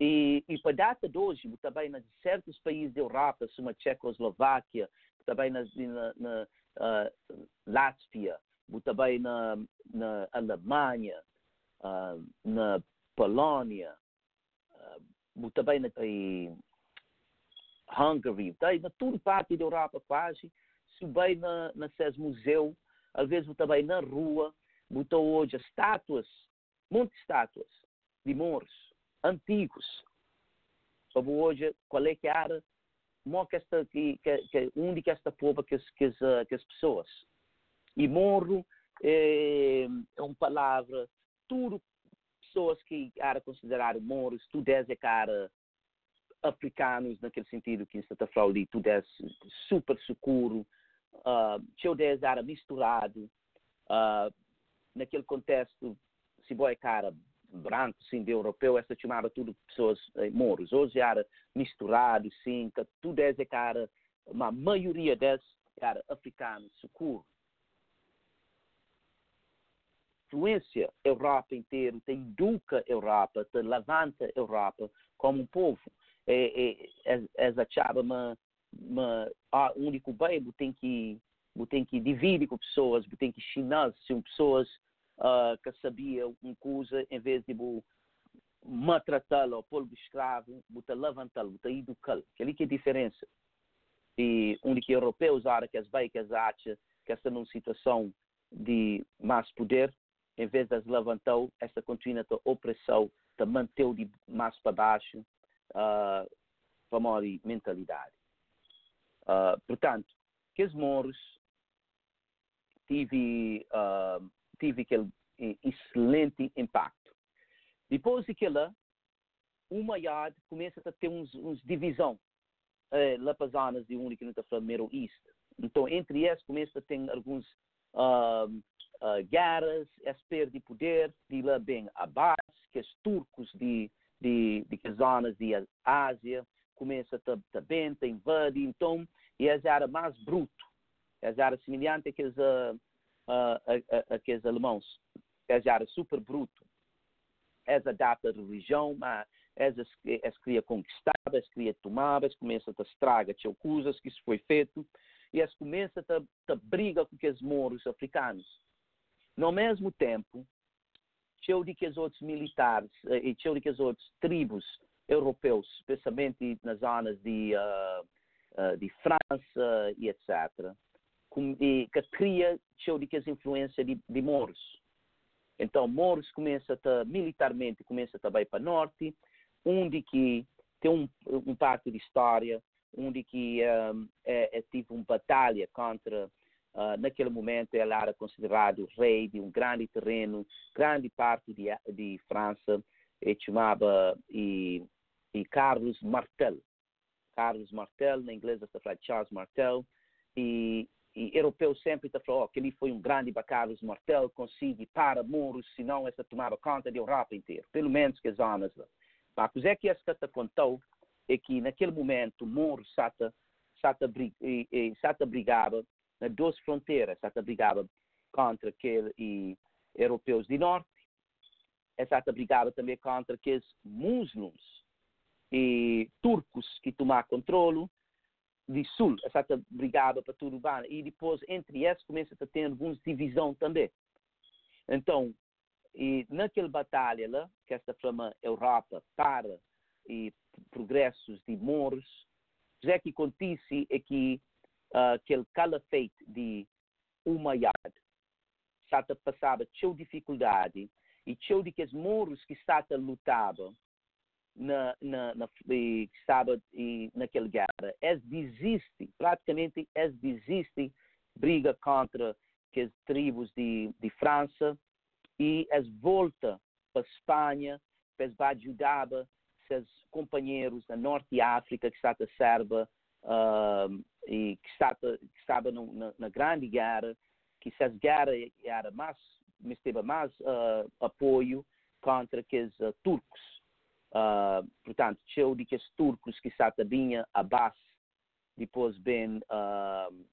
E, e para a data de hoje, também em certos países da Europa, como a Tchecoslováquia, também na, na, na uh, Látvia, também na, na Alemanha, uh, na Polónia, uh, também na e, Hungary, também na toda parte da Europa quase, subei na, na SES Museu, às vezes também na rua, botou hoje estátuas, muitas estátuas de moros antigos. Sobre hoje, qual é que era que que, que, onde que esta povo que, que, que as pessoas. E morro é, é uma palavra, tudo pessoas que eram consideradas moros, tudo é cara africanos naquele sentido que está falando de tudo é super seguro, uh, seu Deus era misturado, uh, naquele contexto, se boa cara branco, sim, de europeu, essa chamava tudo pessoas eh, moros. Hoje era misturado, sim, tudo é cara, uma maioria deles era africano, seguro. Influência Europa inteira, tem educa Europa, te levanta Europa como um povo. É, é, é, é achava uma mas ah, o único bem tem que tem que dividir com pessoas, tem que ensinar se pessoas uh, que sabiam uma coisa em vez de maltratá-lo pôr escravo, botar levantá-lo, botar educá-lo. Aquilo que é a diferença. E onde que europeus acham que as bem que as acham que estão numa situação de mais poder, em vez de as levantar, essa continua a opressão, de manter de mais para baixo, uh, para maior mentalidade. Uh, portanto, que os moros tive, uh, tive aquele excelente impacto. Depois daquela, o maior começa a ter uns, uns divisão uh, lá para as zonas de não está falando East. Então, entre eles, começa a ter alguns uh, uh, guerras, espera de poder, de lá bem Abbas, que os turcos de, de, de que zonas de Ásia, começa a, a invadir, então, e eles eram mais bruto, eles eram semelhantes àqueles, uh, uh, àqueles alemãos, eles eram super bruto. Eles adaptam a religião, mas eles, eles queriam conquistar, eles queriam tomar, começam a estragar coisas que isso foi feito, e eles começam a, briga com aqueles moros africanos. No mesmo tempo, cheio de que os outros militares eh, e cheio de que as outras tribos europeus, especialmente nas zonas de, uh, uh, de França e etc., com, e, que cria as influências de, de moros. Então, moros começa a, militarmente, começa também para norte, onde que tem um, um parte de história, onde que um, é, é, tive uma batalha contra Uh, naquele momento ele era considerado rei de um grande terreno, grande parte de, de França, e chamava e, e Carlos Martel. Carlos Martel, na inglês está falando Charles Martel, e, e europeu sempre está falando oh, que ele foi um grande Carlos Martel, conseguiu para muros, senão essa tomava conta da Europa inteira, pelo menos que as zonas lá. Mas o é que essa contou é que naquele momento Moro Sata, Sata, Sata brigava nas duas fronteiras, Sata brigava contra aqueles europeus de norte, e Sata brigava também contra aqueles muçulmanos e turcos que tomaram controle de sul, a Sata brigava para tudo urbano, e depois entre esses começa a ter algumas divisão também. Então, e naquela batalha lá, que esta chama Europa para e progressos de moros, o que acontece é que aquele calafate de Umayyad Sata passava cheio dificuldade e cheio de que os moros que Sata lutava na, na, na, que estava e, naquela guerra, eles desistem, praticamente eles desistem, briga contra as tribos de, de França e eles voltam para a Espanha, eles vão ajudar seus companheiros na Norte de África, que estava serba uh, e que estava, que estava no, na, na, grande guerra, que essa guerra era mais, mas teve mais uh, apoio contra aqueles uh, turcos. Uh, portanto, cheio de que turcos que estava bem a base, depois bem uh,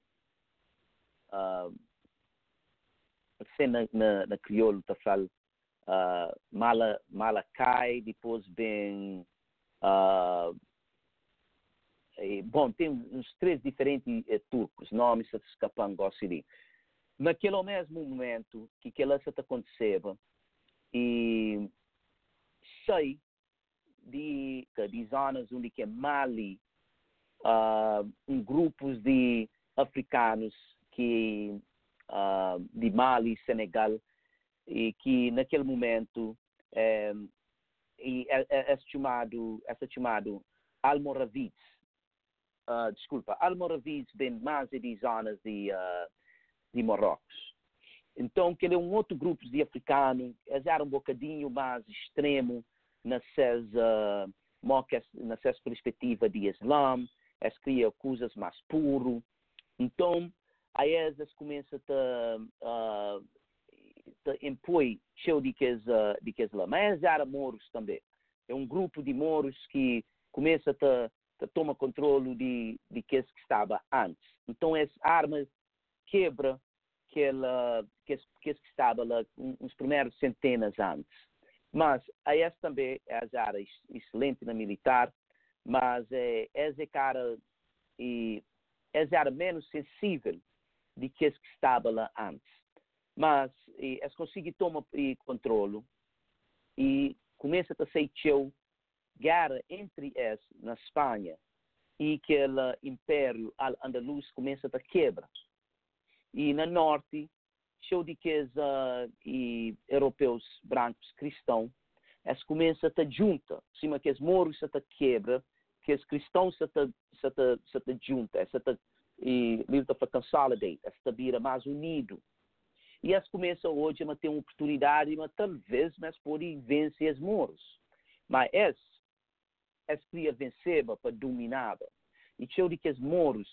na, na, na crioulo, tá falando uh, Mala, Malacai, depois bem. Uh, bom, tem uns três diferentes eh, turcos, nomes se escapando Gossiri. Naquele mesmo momento que aquilo se aconteceu, e sei de, de zonas onde que é Mali, uh, um grupos de africanos que uh, de Mali, Senegal, e que naquele momento é, é, é, é chamado, é chamado Almoravides. Uh, desculpa, Almoravides vem mais de zonas de, uh, de Marrocos. Então, que ele é um outro grupo de africanos, eles eram um bocadinho mais extremo nessas, uh, nessas perspectiva de Islã, eles criam coisas mais puras. Então, aí eles começam a uh, impõe cheio de que, de lá. Mas era moros também. É um grupo de moros que começa a, a tomar controle de, de que que estava antes. Então, essa arma quebra aquela, que, que estava lá uns primeiros centenas antes. Mas a essa também é a área excelente na militar, mas é, essa cara e essa área menos sensível de que estava lá antes mas eles conseguem tomar e, controle e começa a ser teu guerra entre eles na Espanha e aquele império andaluz começa a quebrar. E na norte, show de que os uh, e, europeus brancos cristãos, eles começam a juntar, cima que os moros se quebra, que os cristãos se se se juntam, se e luta para consolidate, se vira mais unido. E eles começam hoje a ter uma oportunidade, mas talvez mas podem vencer os muros. Mas eles, eles queriam vencer para dominar. E eu digo que os muros,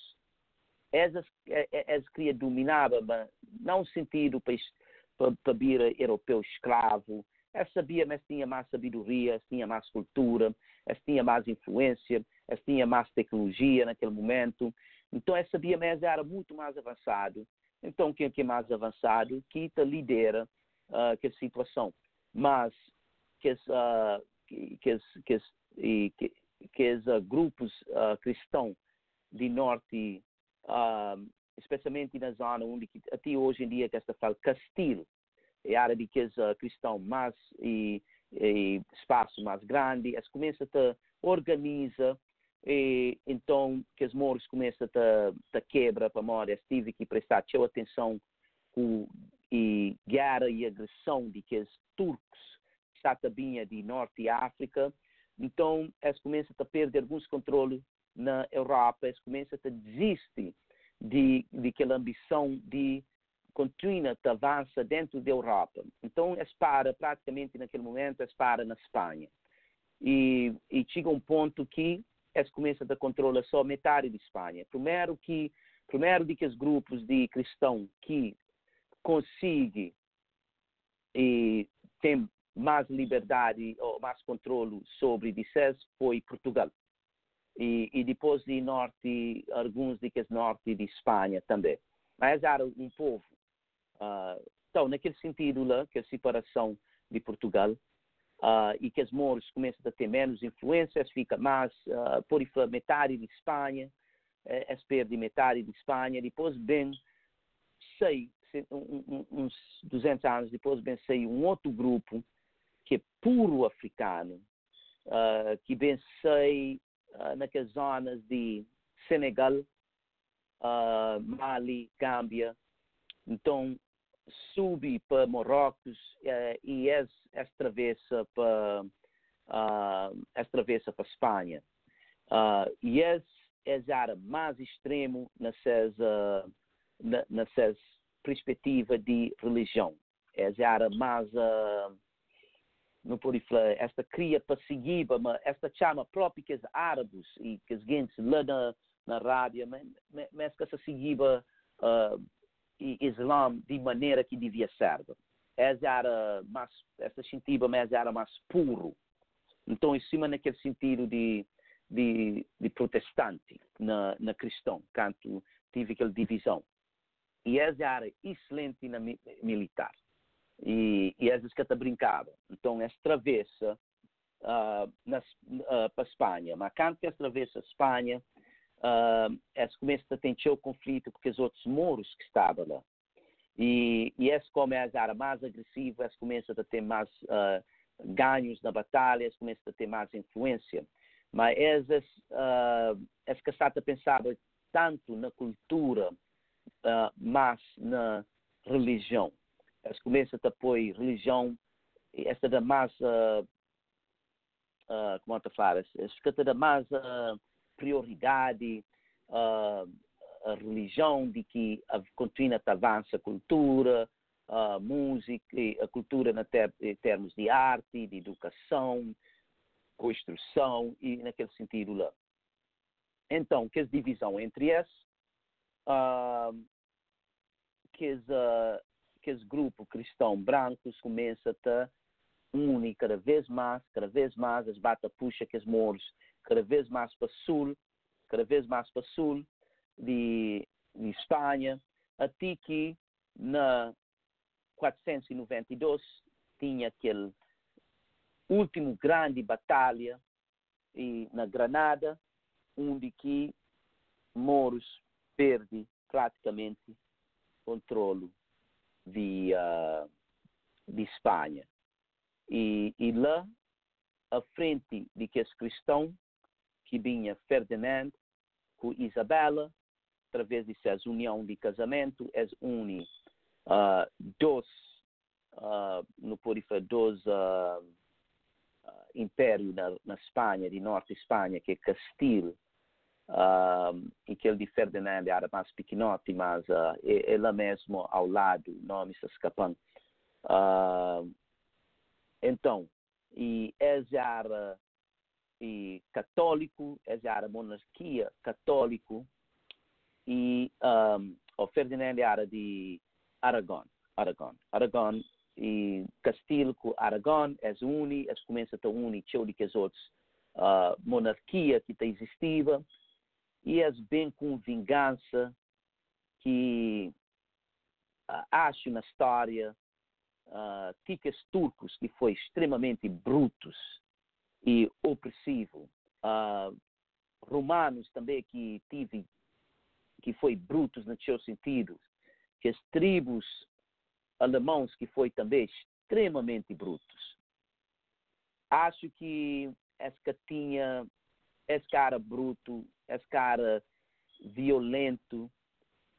eles, eles queriam dominar, mas não sentido para, para, vir europeu escravo. Eles sabiam, mas tinha mais sabedoria, eles tinham mais cultura, eles tinham mais influência, eles tinham mais tecnologia naquele momento. Então, eles sabiam, mas era muito mais avançado então, quem é mais avançado, que lidera uh, que situação. Mas que uh, que, que, que, que, que os grupos uh, cristãos de norte, uh, especialmente na zona onde até hoje em dia que está fala Castilho, é área de que os uh, cristãos mais e, e espaço mais grande, eles começam a organizar e, então, que os moros começam a, a quebra para memória, tive que prestar atenção com e guerra e agressão de que os turcos também de norte África. Então, eles começam a perder alguns controles na Europa, eles começam a desistir de, de aquela ambição de continua a avançar dentro da Europa. Então, é para, praticamente naquele momento, é para na Espanha. E, e chega um ponto que eles começam a controlar só metade de Espanha. Primeiro que, primeiro de que os grupos de cristãos que conseguem e tem mais liberdade ou mais controle sobre Dicés foi Portugal. E, e, depois de norte, alguns de que norte de Espanha também. Mas era um povo. Uh, então, naquele sentido lá, que a separação de Portugal uh, e que os moros começam a ter menos influências, fica mais, uh, por metade de Espanha, é, eh, perde metade de Espanha, depois bem, sei, uns 200 anos depois, bem sei um outro grupo que é puro africano, uh, que bem sei uh, naquelas zonas de Senegal, uh, Mali, Gâmbia. Então, sube para Marrocos uh, e é, é travessa para uh, para Espanha. Uh, e é a área mais extremo nessas uh, perspectiva de religião. É a área mais uh, não pode falar, esta cria mas esta chama própria que os árabes e que os gente lá na, na rádio, mas, que se seguir uh, Islã de maneira que devia ser. Essa era mais, essa sentido, mas era mais puro. Então, em cima naquele sentido de, de, de protestante na, na cristão, canto tive aquela divisão. E essa era excelente na militar e, e vezes que brincava. Então, essa travessa uh, nas, uh, para a Espanha, mas quando essa travessa a Espanha, uh, essa começa a ter o conflito porque os outros moros que estavam lá. E, e essa começa a ser mais agressiva, essa começa a ter mais uh, ganhos na batalha, essa começa a ter mais influência. Mas essas, uh, essa caçata pensava tanto na cultura, uh, mas na religião as começa a apoiar religião, esta da mais, uh, como te falas, esta da mais uh, prioridade, uh, a religião de que continua a avançar a cultura, a música, a cultura na ter, em termos de arte, de educação, construção e naquele sentido lá. Então, que a divisão entre esses, uh, que as, uh, que esse grupo cristão brancos começa a unir cada vez mais, cada vez mais, as bata puxa que os moros, cada vez mais para sul, cada vez mais para sul de, de Espanha, até que na 492 tinha aquele último grande batalha e na Granada, onde que Moros perde praticamente controle de, uh, de Espanha. E, e lá, à frente de que os cristãos, que vinha Ferdinand com Isabela, através de essa união de casamento, es une uh, dois, uh, no pode dois uh, impérios na, na Espanha, de norte Espanha, que é Castilho uh, e que ele de Ferdinand era mais pequenote, mas uh, ele mesmo ao lado, não me está escapando. Uh, então, e essa era e católico, essa era monarquia católico, e um, o Ferdinand era de Aragão, Aragão, Aragão e Castilho com Aragão, é uni, é começa a unir, que as outras uh, monarquia que existia, e és bem com vingança que uh, acho na história uh, ticas turcos que foi extremamente brutos e opressivo. Uh, romanos também que tive que foi brutos no seu sentido, que as tribos alemãos que foi também extremamente brutos. Acho que essa tinha esse cara bruto, esse cara violento,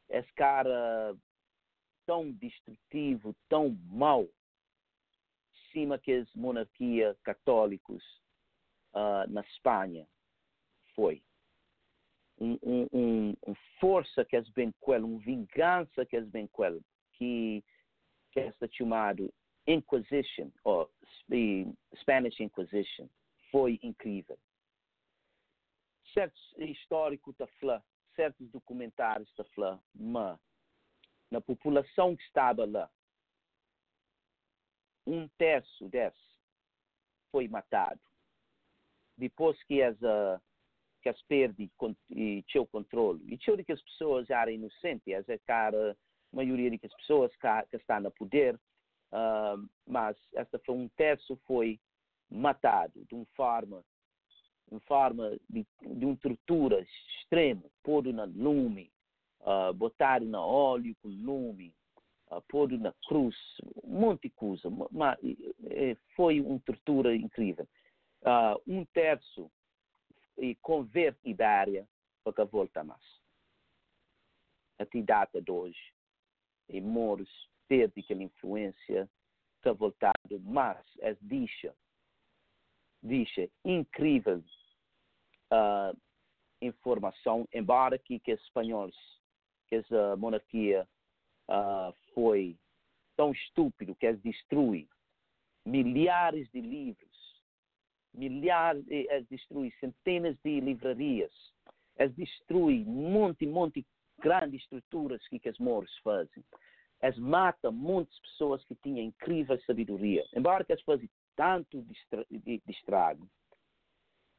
esse cara tão destrutivo, tão mau, cima que as monarquias católicos uh, na Espanha foi. um, um, um, um força que bem quel, uma vingança que bem quel, que, que é chamado Inquisition, ou Spanish Inquisition, foi incrível. Certos históricos da FLA, certos documentários da FLA, mas na população que estava lá, um terço desse foi matado. Depois que as, uh, que as perde e seu controle. E tinha que as pessoas eram inocentes, as é cara, a maioria pessoas que, que estão no poder, uh, mas esta foi um terço foi matado de uma forma, uma forma de, de uma tortura extrema, pôr na lume, uh, botar na óleo com lume, uh, pôr na cruz, um monte de coisa. Mas, foi uma tortura incrível. Uh, um terço e converte Ibéria para voltar mais. Até data de hoje. E Moros teve aquela influência que voltado, mas é dicha, dicha incrível uh, informação, embora que, que espanhóis, que a monarquia uh, foi tão estúpido que é destruir milhares de livros milhares, as destrui centenas de livrarias, as destrui monte, monte grandes estruturas que, que as moros fazem. As mata muitas pessoas que tinham incrível sabedoria, embora que as fazem tanto de, estrago.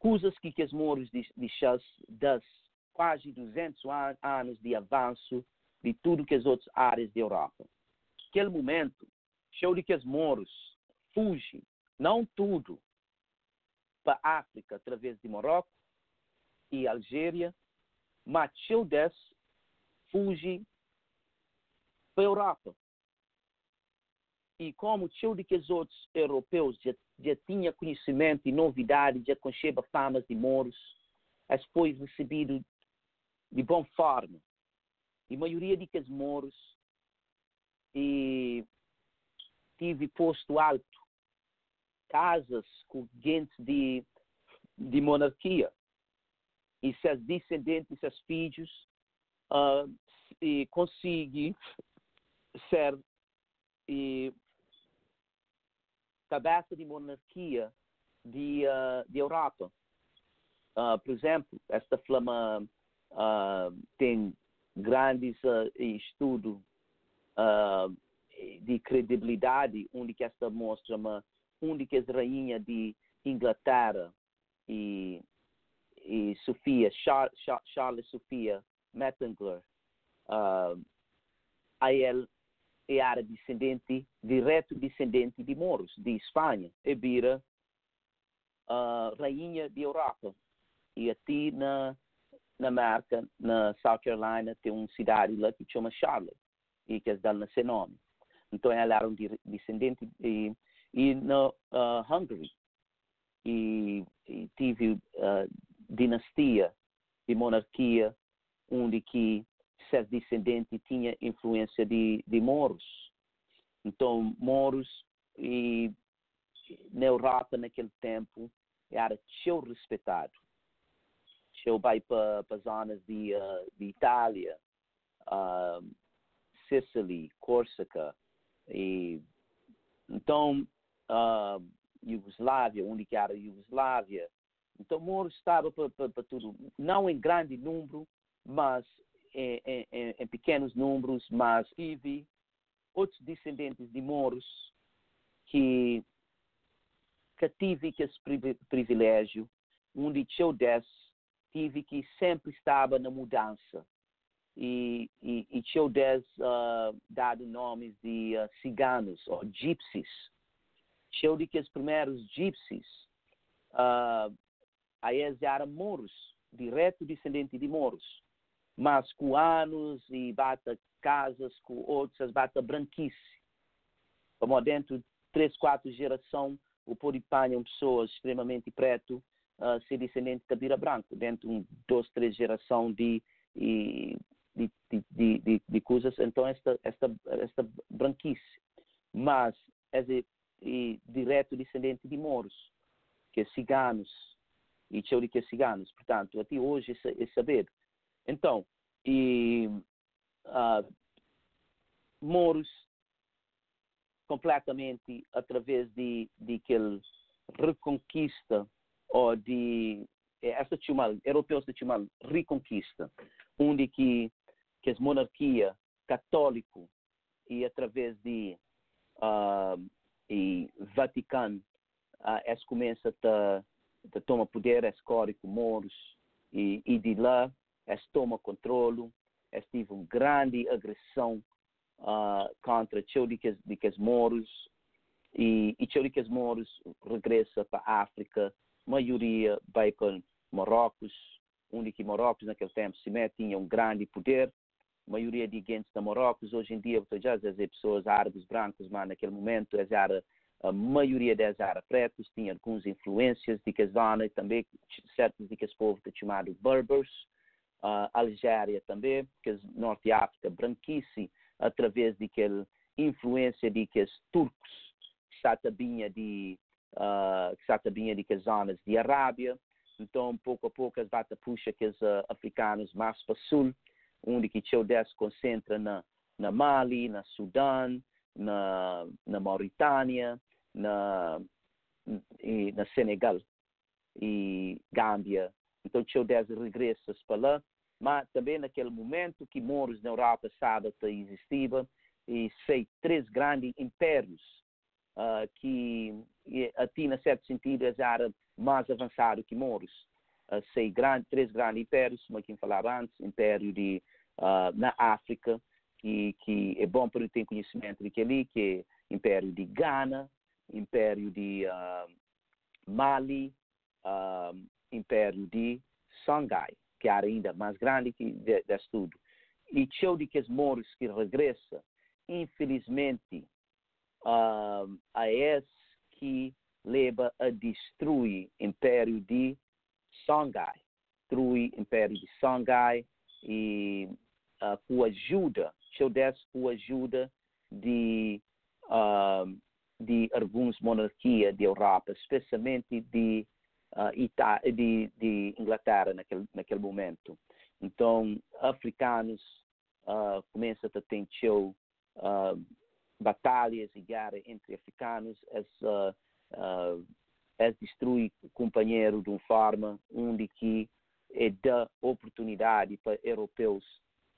Coisas que, que as moros deixassem das quase 200 anos de avanço de tudo que as outras áreas da Europa. Aquele momento, show de que as moros fugem, não tudo, para a África através de Marrocos e Algéria, mas Childes fuge para a Europa. E como de que os outros europeus já, já tinham conhecimento e novidade, já conheciam famas de moros, as foi recebido de boa forma. E a maioria de que os moros e tive posto alto casas com gente de, de monarquia. E seus descendentes, seus filhos, uh, e conseguem ser e, cabeça de monarquia de, uh, de Europa. Uh, por exemplo, esta flama uh, tem grandes uh, estudos de credibilidade, onde que esta mostra uma únicas rainha de Inglaterra e, e Sofia, Char, Char, Charles Sofia Mettengler, uh, a ele era descendente, direto descendente de moros, de Espanha, e vira uh, rainha de Europa. E aqui na, na América, na South Carolina, tem uma cidade lá que chama Charlotte, e que é dá esse nome. Então ela era um descendente de e na uh, Hungary e, e tive uh, dinastia de monarquia onde que seus descendentes tinha influência de, de moros. Então, moros e na Europa naquele tempo era tão respeitado. Eu vai para as zonas de, uh, de Itália, uh, Sicily, e então uh, Iugoslávia, onde que era Iugoslávia. Então, Moro estava para tudo, não em grande número, mas em, em, em, pequenos números, mas tive outros descendentes de Moros que, que tive esse privilégio, onde eu desse, tive que sempre estava na mudança. E, e, e eu uh, dado nomes de uh, ciganos, ou gypsies, show de que os primeiros gypsies, uh, aí eles eram moros, direto descendente de moros, mas com anos e bata casas com outros, bata branquice. Como dentro de três, quatro gerações, o Poripanha, pessoas extremamente preto, uh, ser descendente da Bira Branco, dentro de um, duas, três gerações de, de, de, de, de, de coisas, então esta, esta, esta branquice. Mas, é e direto descendente de moros, que é ciganos, e de que é ciganos. Portanto, até hoje é, é saber Então, e uh, Moros completamente através de, de aquele reconquista ou de eh, essa chumal, europeus de chumal reconquista, onde que que as monarquia católico e através de uh, e Vaticano uh, es começa a, tomar poder es córico moros e, e de lá es toma controle es tive uma grande agressão uh, contra Chodikas de que moros e, e Chodikas moros regressa para a África. Maioria vai para Marrocos. Onde que Marrocos naquele tempo se tinha um grande poder. Maioria de gente de Marrocos. Hoje em dia já as pessoas árabes brancos mas naquele momento as era a maioria das árabes pretos. Tinha algumas influências de que zona também certos de que esse povo chamado Berbers uh, Algéria também que Norte África branquice através de aquela influência de que os turcos que sabia de uh, que de que zonas de Arábia. Então pouco a pouco as bata puxa que os uh, africanos mais para sul onde que se concentra na na Mali na Sudão na na Mauritânia na e, na Senegal e Gâmbia. Então Deus regressa para lá mas também naquele momento que moros na Europa sábado existiam e sei três grandes impérios uh, que até na certo sentido eram mais avançados que moros uh, sei grande, três grandes impérios como quem falava antes império de uh, na África que, que é bom para ter conhecimento de que ali que é império de Ghana império de Mali império de Songhai que ainda mais grande que desse tudo. E show de que regressa, infelizmente, uh, a esse que leva a destruir o império de Songhai, destruir o império de Songhai e uh, com ajuda, desse com ajuda de uh, de algumas monarquias de Europa, especialmente de uh, de, de, Inglaterra naquele, naquele momento. Então, africanos uh, começam a ter uh, batalhas e guerra entre africanos, as, uh, uh, companheiro de uma forma onde que é dá oportunidade para europeus.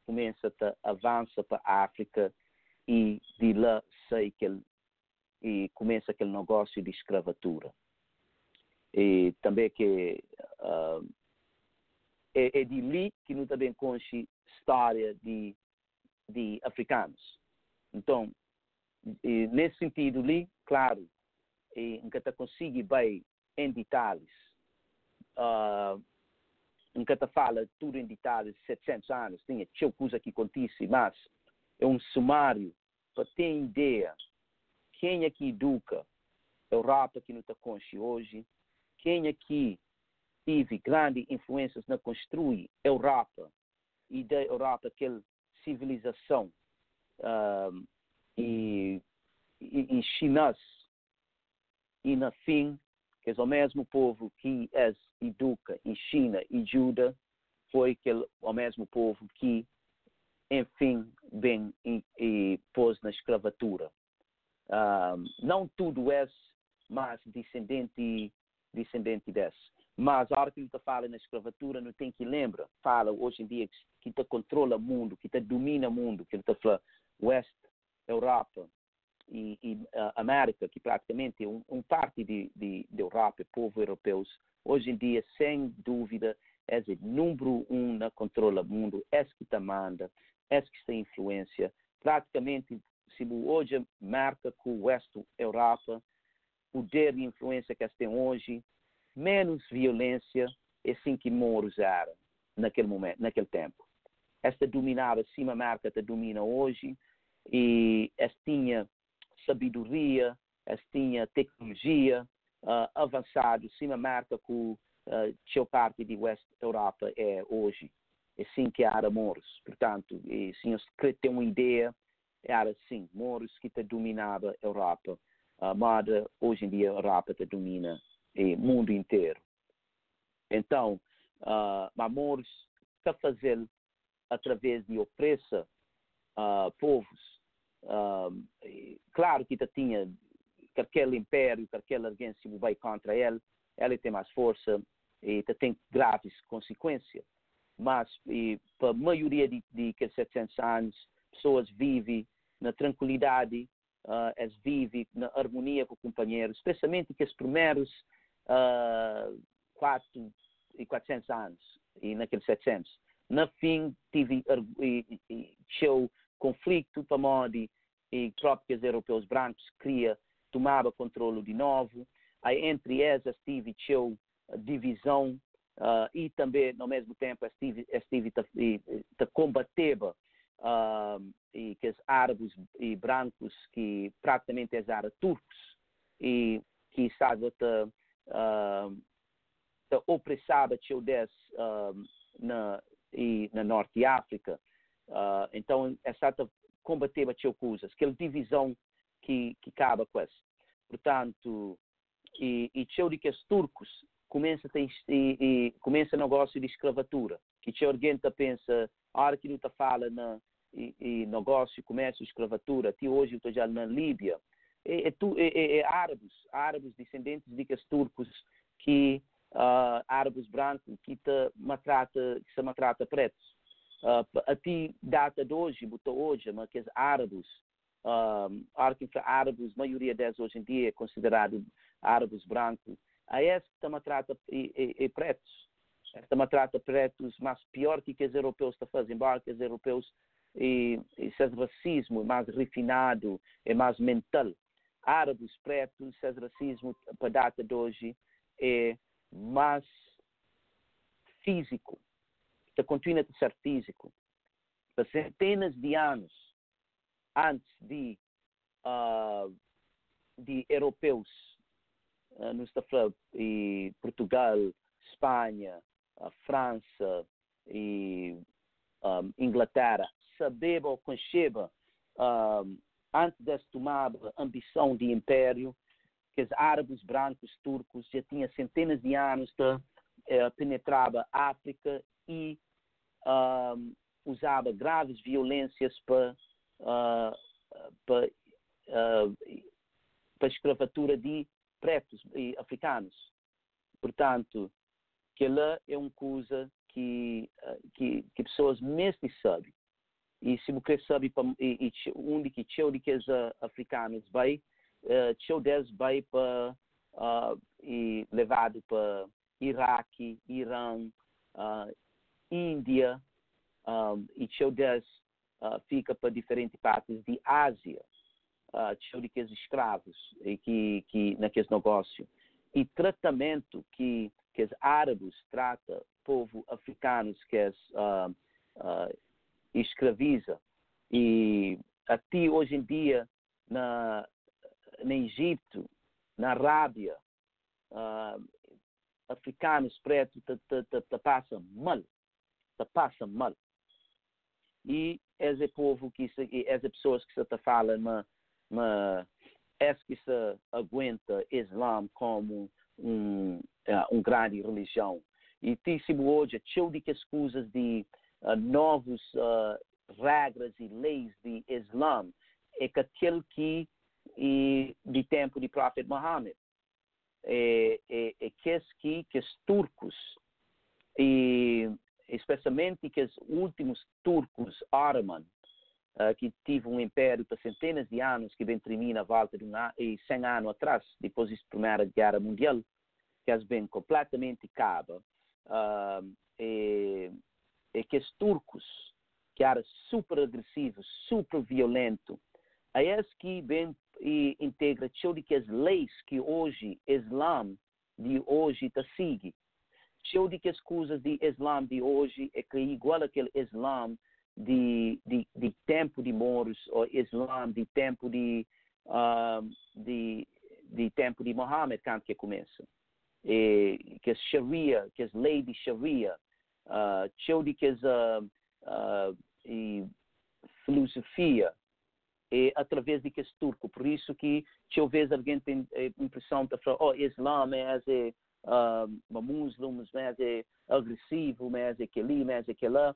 Começa a avança para a África e de lá sai aquele e começa aquele negócio de escravatura e também que uh, é, é, de ali que não também conhece história de, de africanos. Então, nesse sentido ali, claro, e, nunca consigo bem em detalhes, uh, nunca fala tudo em detalhes, 700 anos, tinha tinha coisa que acontece, mas é um sumário para ter ideia. Quem é que educa a Europa que não está conhece hoje, quem aqui teve grande influências na construir Europa e da Europa aquela civilização um, e, e, e chinês? E na fim que é o mesmo povo que é educa em China e Juda foi aquele, o mesmo povo que enfim vem e, e pôs na escravatura. Um, não tudo é mas descendente descendente desse. Mas a hora que ele fala na escravatura, não tem que lembrar, fala hoje em dia que te controla o mundo, que te domina o mundo, que ele fala West, Europa e, e uh, América, que praticamente é um, um parte de, de, de Europa, povo europeus, hoje em dia, sem dúvida, é o número um na controla o mundo, é que te manda, é que tem influência. Praticamente, se hoje marca com o West Europa, poder e influência que eles têm hoje, menos violência é assim que Moros era naquele momento, naquele tempo. Esta dominava, cima marca te domina hoje, e esta tinha sabedoria, esta tinha tecnologia uh, avançado, cima marca que uh, a parte de West Europa é hoje. É assim que era Moros. Portanto, e, se tem uma ideia, era assim, Moros que te dominava a Europa a moda hoje em dia rápida domina o mundo inteiro. Então, uh, Mamores, que fazer através de opressa uh, povos. Uh, claro que tinha aquele império, aquela arrogância vai contra ele, ele tem mais força e tem graves consequências. Mas para a maioria de, de 700 anos, pessoas vivem na tranquilidade, uh, eles vivem na harmonia com o companheiro, especialmente que os primeiros uh, 4 e 400 anos e naqueles 700. No fim, tive e, conflito para modo e trópicos europeus brancos cria tomava controle de novo. Aí, entre eles, estive tinha divisão uh, e também, no mesmo tempo, estive, estive a combater uh, e que os árabes e brancos que praticamente eram turcos e que estavam a, uh, a opressar o des uh, na e na norte de África. Uh, então essa combater as coisas aquela divisão que que acaba com isso portanto e e de que os turcos começa a e, e começa negócio de escravatura que alguém pensa a hora que não fala na e, e negócio, comércio, escravatura. Até hoje eu estou já na Líbia. É, é, é, é, árabes, árabes descendentes de turcos que uh, árabes brancos que te maltrata, que se maltrata pretos. Uh, até data de hoje, botou hoje, mas que os árabes, uh, árabes, a maioria deles hoje em dia é considerado árabes brancos, a esse que maltrata e, e, e pretos. Esta maltrata pretos, mas pior que os europeus estão fazendo, embora que os europeus e esse racismo é mais refinado, é mais mental. Árabes, pretos, esse racismo para a data de hoje é mais físico, que continua a ser físico. Para centenas de anos antes de, uh, de europeus, uh, nos e Portugal, Espanha, França e um, Inglaterra, sabeba ou concheba um, antes de tomar a ambição de império, que os árabes brancos turcos já tinham centenas de anos de eh, penetrava a África e um, usava graves violências para uh, para, uh, para a escravatura de pretos e africanos. Portanto, que lá é uma coisa que, uh, que, que pessoas mesmo sabem e se você sabe e, e onde que os africanos vai teu deles vai para e levado para Iraque, Irã, uh, Índia um, e teu deles uh, fica para diferentes partes de Ásia uh, os escravos e que que naquele negócio. E tratamento que que os árabes trata povo africanos que é uh, uh, escraviza. E até hoje em dia, na, no Egito, na Arábia, uh, africanos pretos te, te, te, te passam mal. Te passam mal. E esse povo, que essas pessoas que se falam, mas, mas que se aguenta Islã como um, uh, um grande religião. E tíssimo hoje, cheio de coisas de novos uh, regras e leis de Islã é que aquele que e de tempo de profeta Muhammad é, é, é que, que, que os turcos e especialmente que os últimos turcos árabes uh, que tive um império por centenas de anos que vem terminar a volta de um ano, e 100 anos atrás depois da primeira guerra mundial que as bem completamente acaba uh, e, é que os turcos, que eram super agressivos, super violentos, a esse que vem e integra que as leis que hoje Islã de hoje está sigue. De que as coisas de Islã de hoje é que é igual aquele Islã de, de, de tempo de Moros ou Islã de tempo de, uh, de, de tempo de Mohammed, quando que começa. E, que as Sharia, que as leis de Sharia, uh, teóricas uh, uh, e filosofia é através de que é turco. Por isso que talvez alguém tem a impressão de falar, oh, Islã é, é uh, muçulmano, mas é agressivo, mas é aquele, mas é aquele.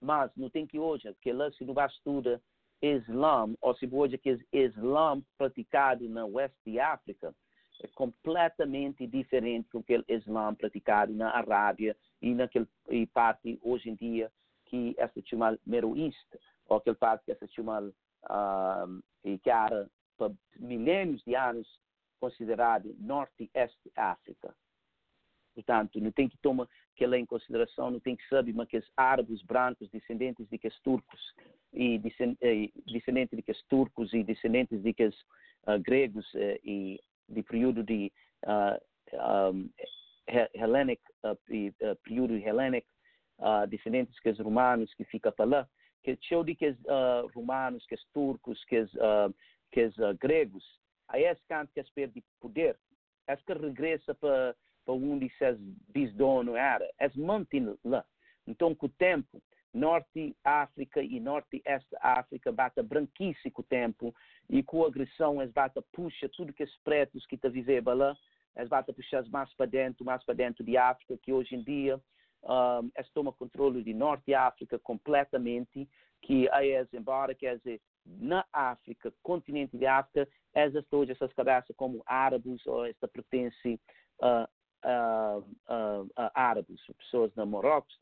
mas não tem que hoje, que lá se não vai estudar Islã, ou se hoje que Islã praticado na Oeste de África, é completamente diferente do que o Islã praticado na Arábia e naquele e parte hoje em dia que é Middle East, ou aquele parte que é chamada uh, que era por milênios de anos considerado Norte e Este África. Portanto, não tem que tomar aquilo em consideração, não tem que saber mas que os árabes brancos, descendentes de que os turcos, e descendentes de que os turcos e descendentes de que os uh, gregos uh, e de período de uh, um, Hellenic, uh, período Hellenic, descendentes que os romanos que fica para lá, que show de que os romanos, que os turcos, que os, que os gregos, aí é canto que eles de poder, é que regressa para para onde se bisdono era, é mantém lá. Então, com o tempo, Norte África e Norte Este África bata branquice com o tempo. E com agressão eles bata puxa tudo que os pretos que está vivendo lá, eles bata puxar mais para dentro, mais para dentro de África, que hoje em dia um, eles tomam controle de Norte África completamente, que eles, embora que eles na África, continente de África, essas todas essas cabeças como árabes ou esta pertence uh, uh, uh, árabes, pessoas na Marrocos,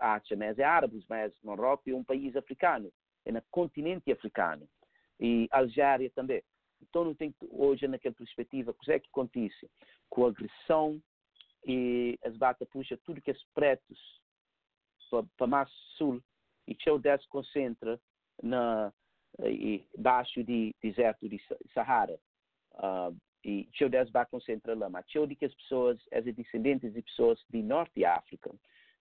acham mas é árabes, mas Marrocos é um país africano, é no continente africano, e Algéria também. Então, não tem hoje, naquela perspectiva, o que é que acontece? Com a agressão e as bata puxa tudo que é pretos para mais sul, e o se concentra na, e, baixo de deserto de Sahara. Uh, e Tio Des vai concentrar lá, de que as pessoas, as descendentes de pessoas de Norte África,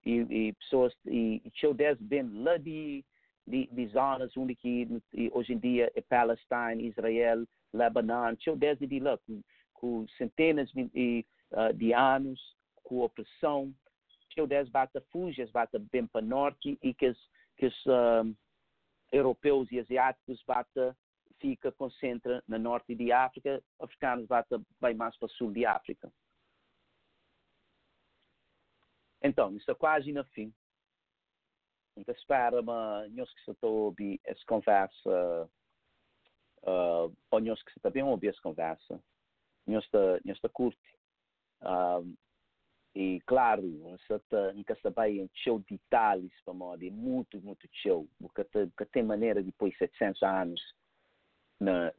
e, e pessoas, e Tio Des vem lá de, de, de zonas onde que hoje em dia é Palestina, Israel, Lebanon, Tio Des de lá, com, com centenas de, uh, de anos, com opressão, Tio Des bata fujas, bata bem para norte, e que os, que os uh, europeus e asiáticos bata fica, concentra na norte de África, africanos vai mais para o sul de África. Então, isso é quase no fim. Então, espero que nós que estão ouvir essa conversa, uh, ou nós que estão bem ouvir essa conversa, nós está, curte. Uh, e, claro, nunca show de detalhes para moda, é muito, muito show, porque tem maneira depois de 700 anos na,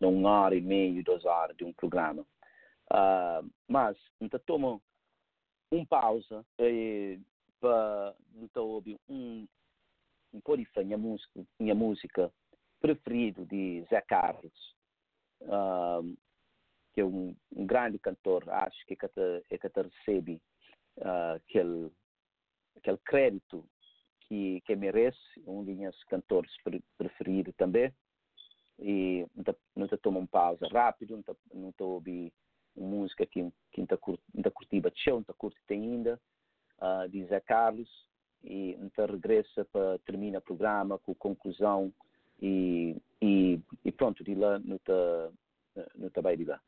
numa hora e meia, duas horas de um programa. Uh, mas, então, tomo um pausa para então, ouvir um, um pouco minha música, minha música preferido de Zé Carlos, uh, que é um, um, grande cantor, acho que é que recebe uh, aquele, aquele crédito que, que merece, um dos meus cantores preferidos também e não te toma uma pausa rápido, não te uma música que não te curti bateu, não te curte ainda, uh, de Zé Carlos, e não te regressa para terminar o programa com conclusão e, e, e pronto, de lá não te, não te vai de lá.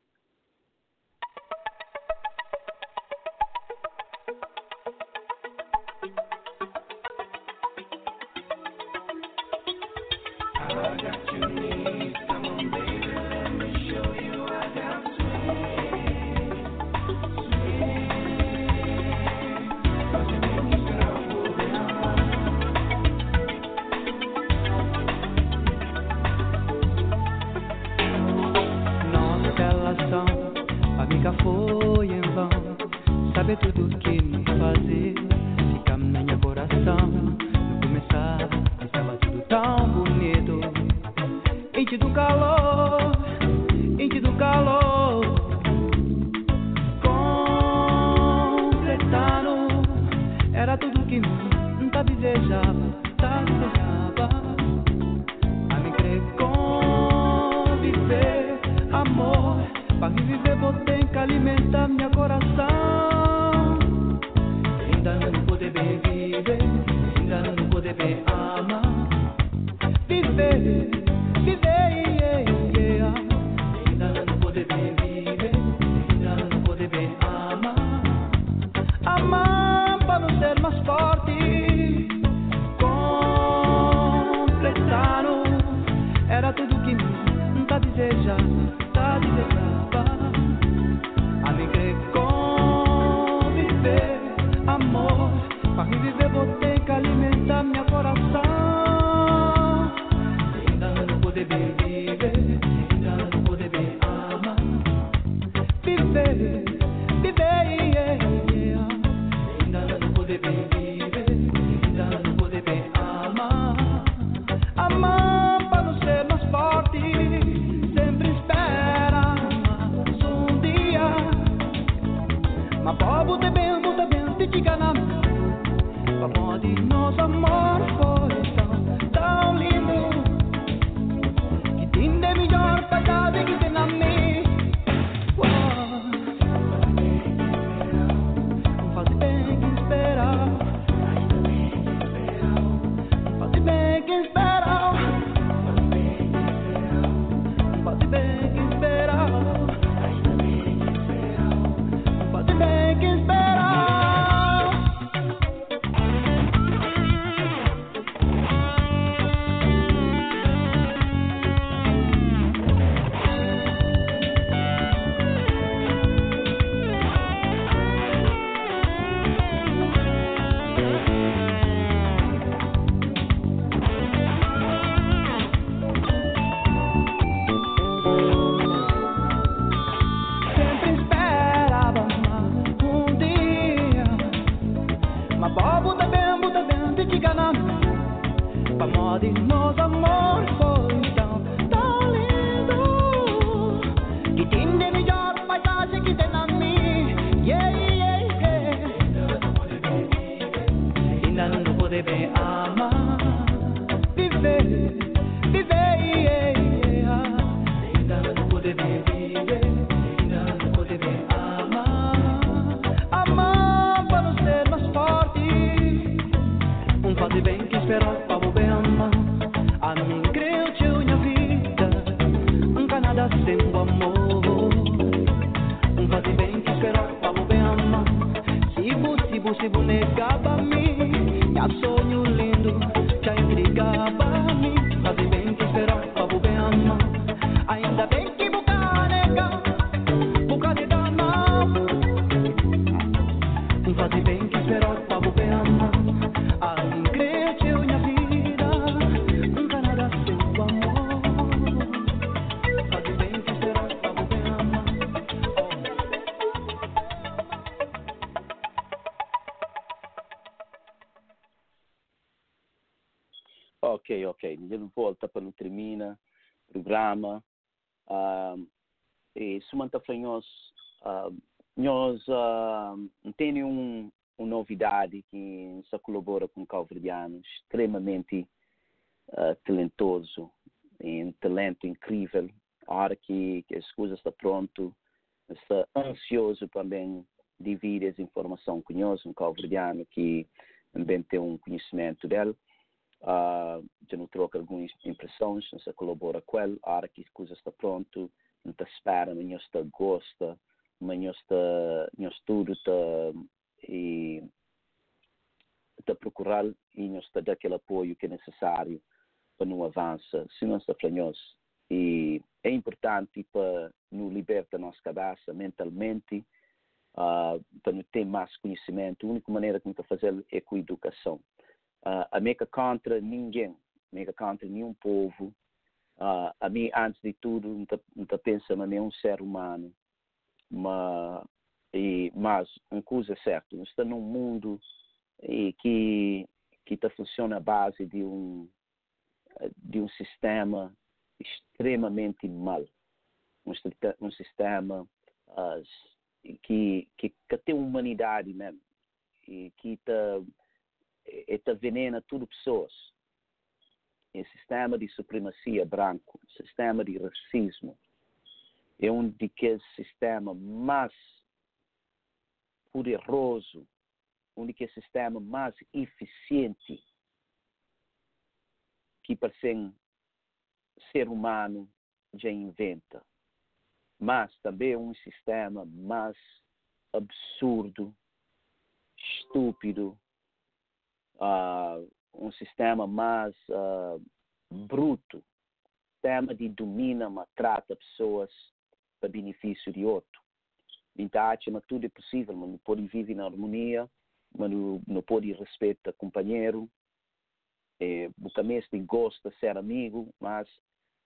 extremamente uh, talentoso, um talento incrível. A hora que, que as coisas estão pronto, está ansioso também de vir essa informação conheço um calverdiano que também tem um conhecimento dele, Uh, já não troca algumas impressões, não se colabora com ele. A hora que as coisas estão pronto, não está espera, amanhã está gosta, amanhã está, tudo está e da procurar e nos dar aquele apoio que é necessário para não avançar, se não está afranhou-se. E é importante para nos libertar da nossa cabeça mentalmente, uh, para não ter mais conhecimento. A única maneira que nunca fazer é com a educação. Uh, a meca contra ninguém, a meca contra nenhum povo. Uh, a mim, antes de tudo, não está pensando em um ser humano. Mas, e, mas uma coisa é certa, estamos num mundo e que que tá, funciona à base de um de um sistema extremamente mal, um, um sistema que, que que tem humanidade mesmo e que tá está venena tudo pessoas. É um sistema de supremacia branco, um sistema de racismo, é um daqueles sistemas mais poderoso único sistema mais eficiente que para ser ser humano já inventa, mas também um sistema mais absurdo, estúpido, uh, um sistema mais uh, bruto, sistema de domina, maltrata pessoas para benefício de outro. Então, acha que tudo é possível, mas pode viver na harmonia, mas não, pode respeitar companheiro. É, o também gosta de ser amigo, mas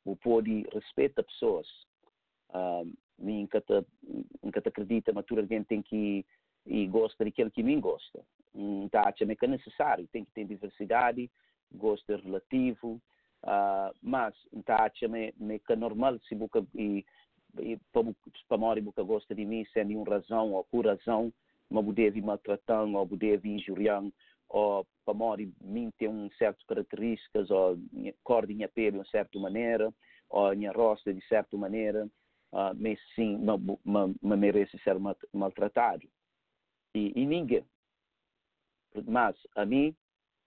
não pode respeitar pessoas. Ah, não nunca te acredita, mas alguém tem que e gosta daquilo que mim gosta. Então, acho que é necessário, tem que ter diversidade, gosto é relativo, uh, mas então, acho que é normal se boca e para mim, boca gosta de mim sem nenhuma razão ou por razão, mabudevi maltratando, mabudevi injuriando, ou pamori mim tem um certo características, ou corda minha pele de uma certa maneira, ou minha roça de certa maneira, ah, uh, mas sim, ma, ma, merece ser maltratado. E, e ninguém. Mas a mim,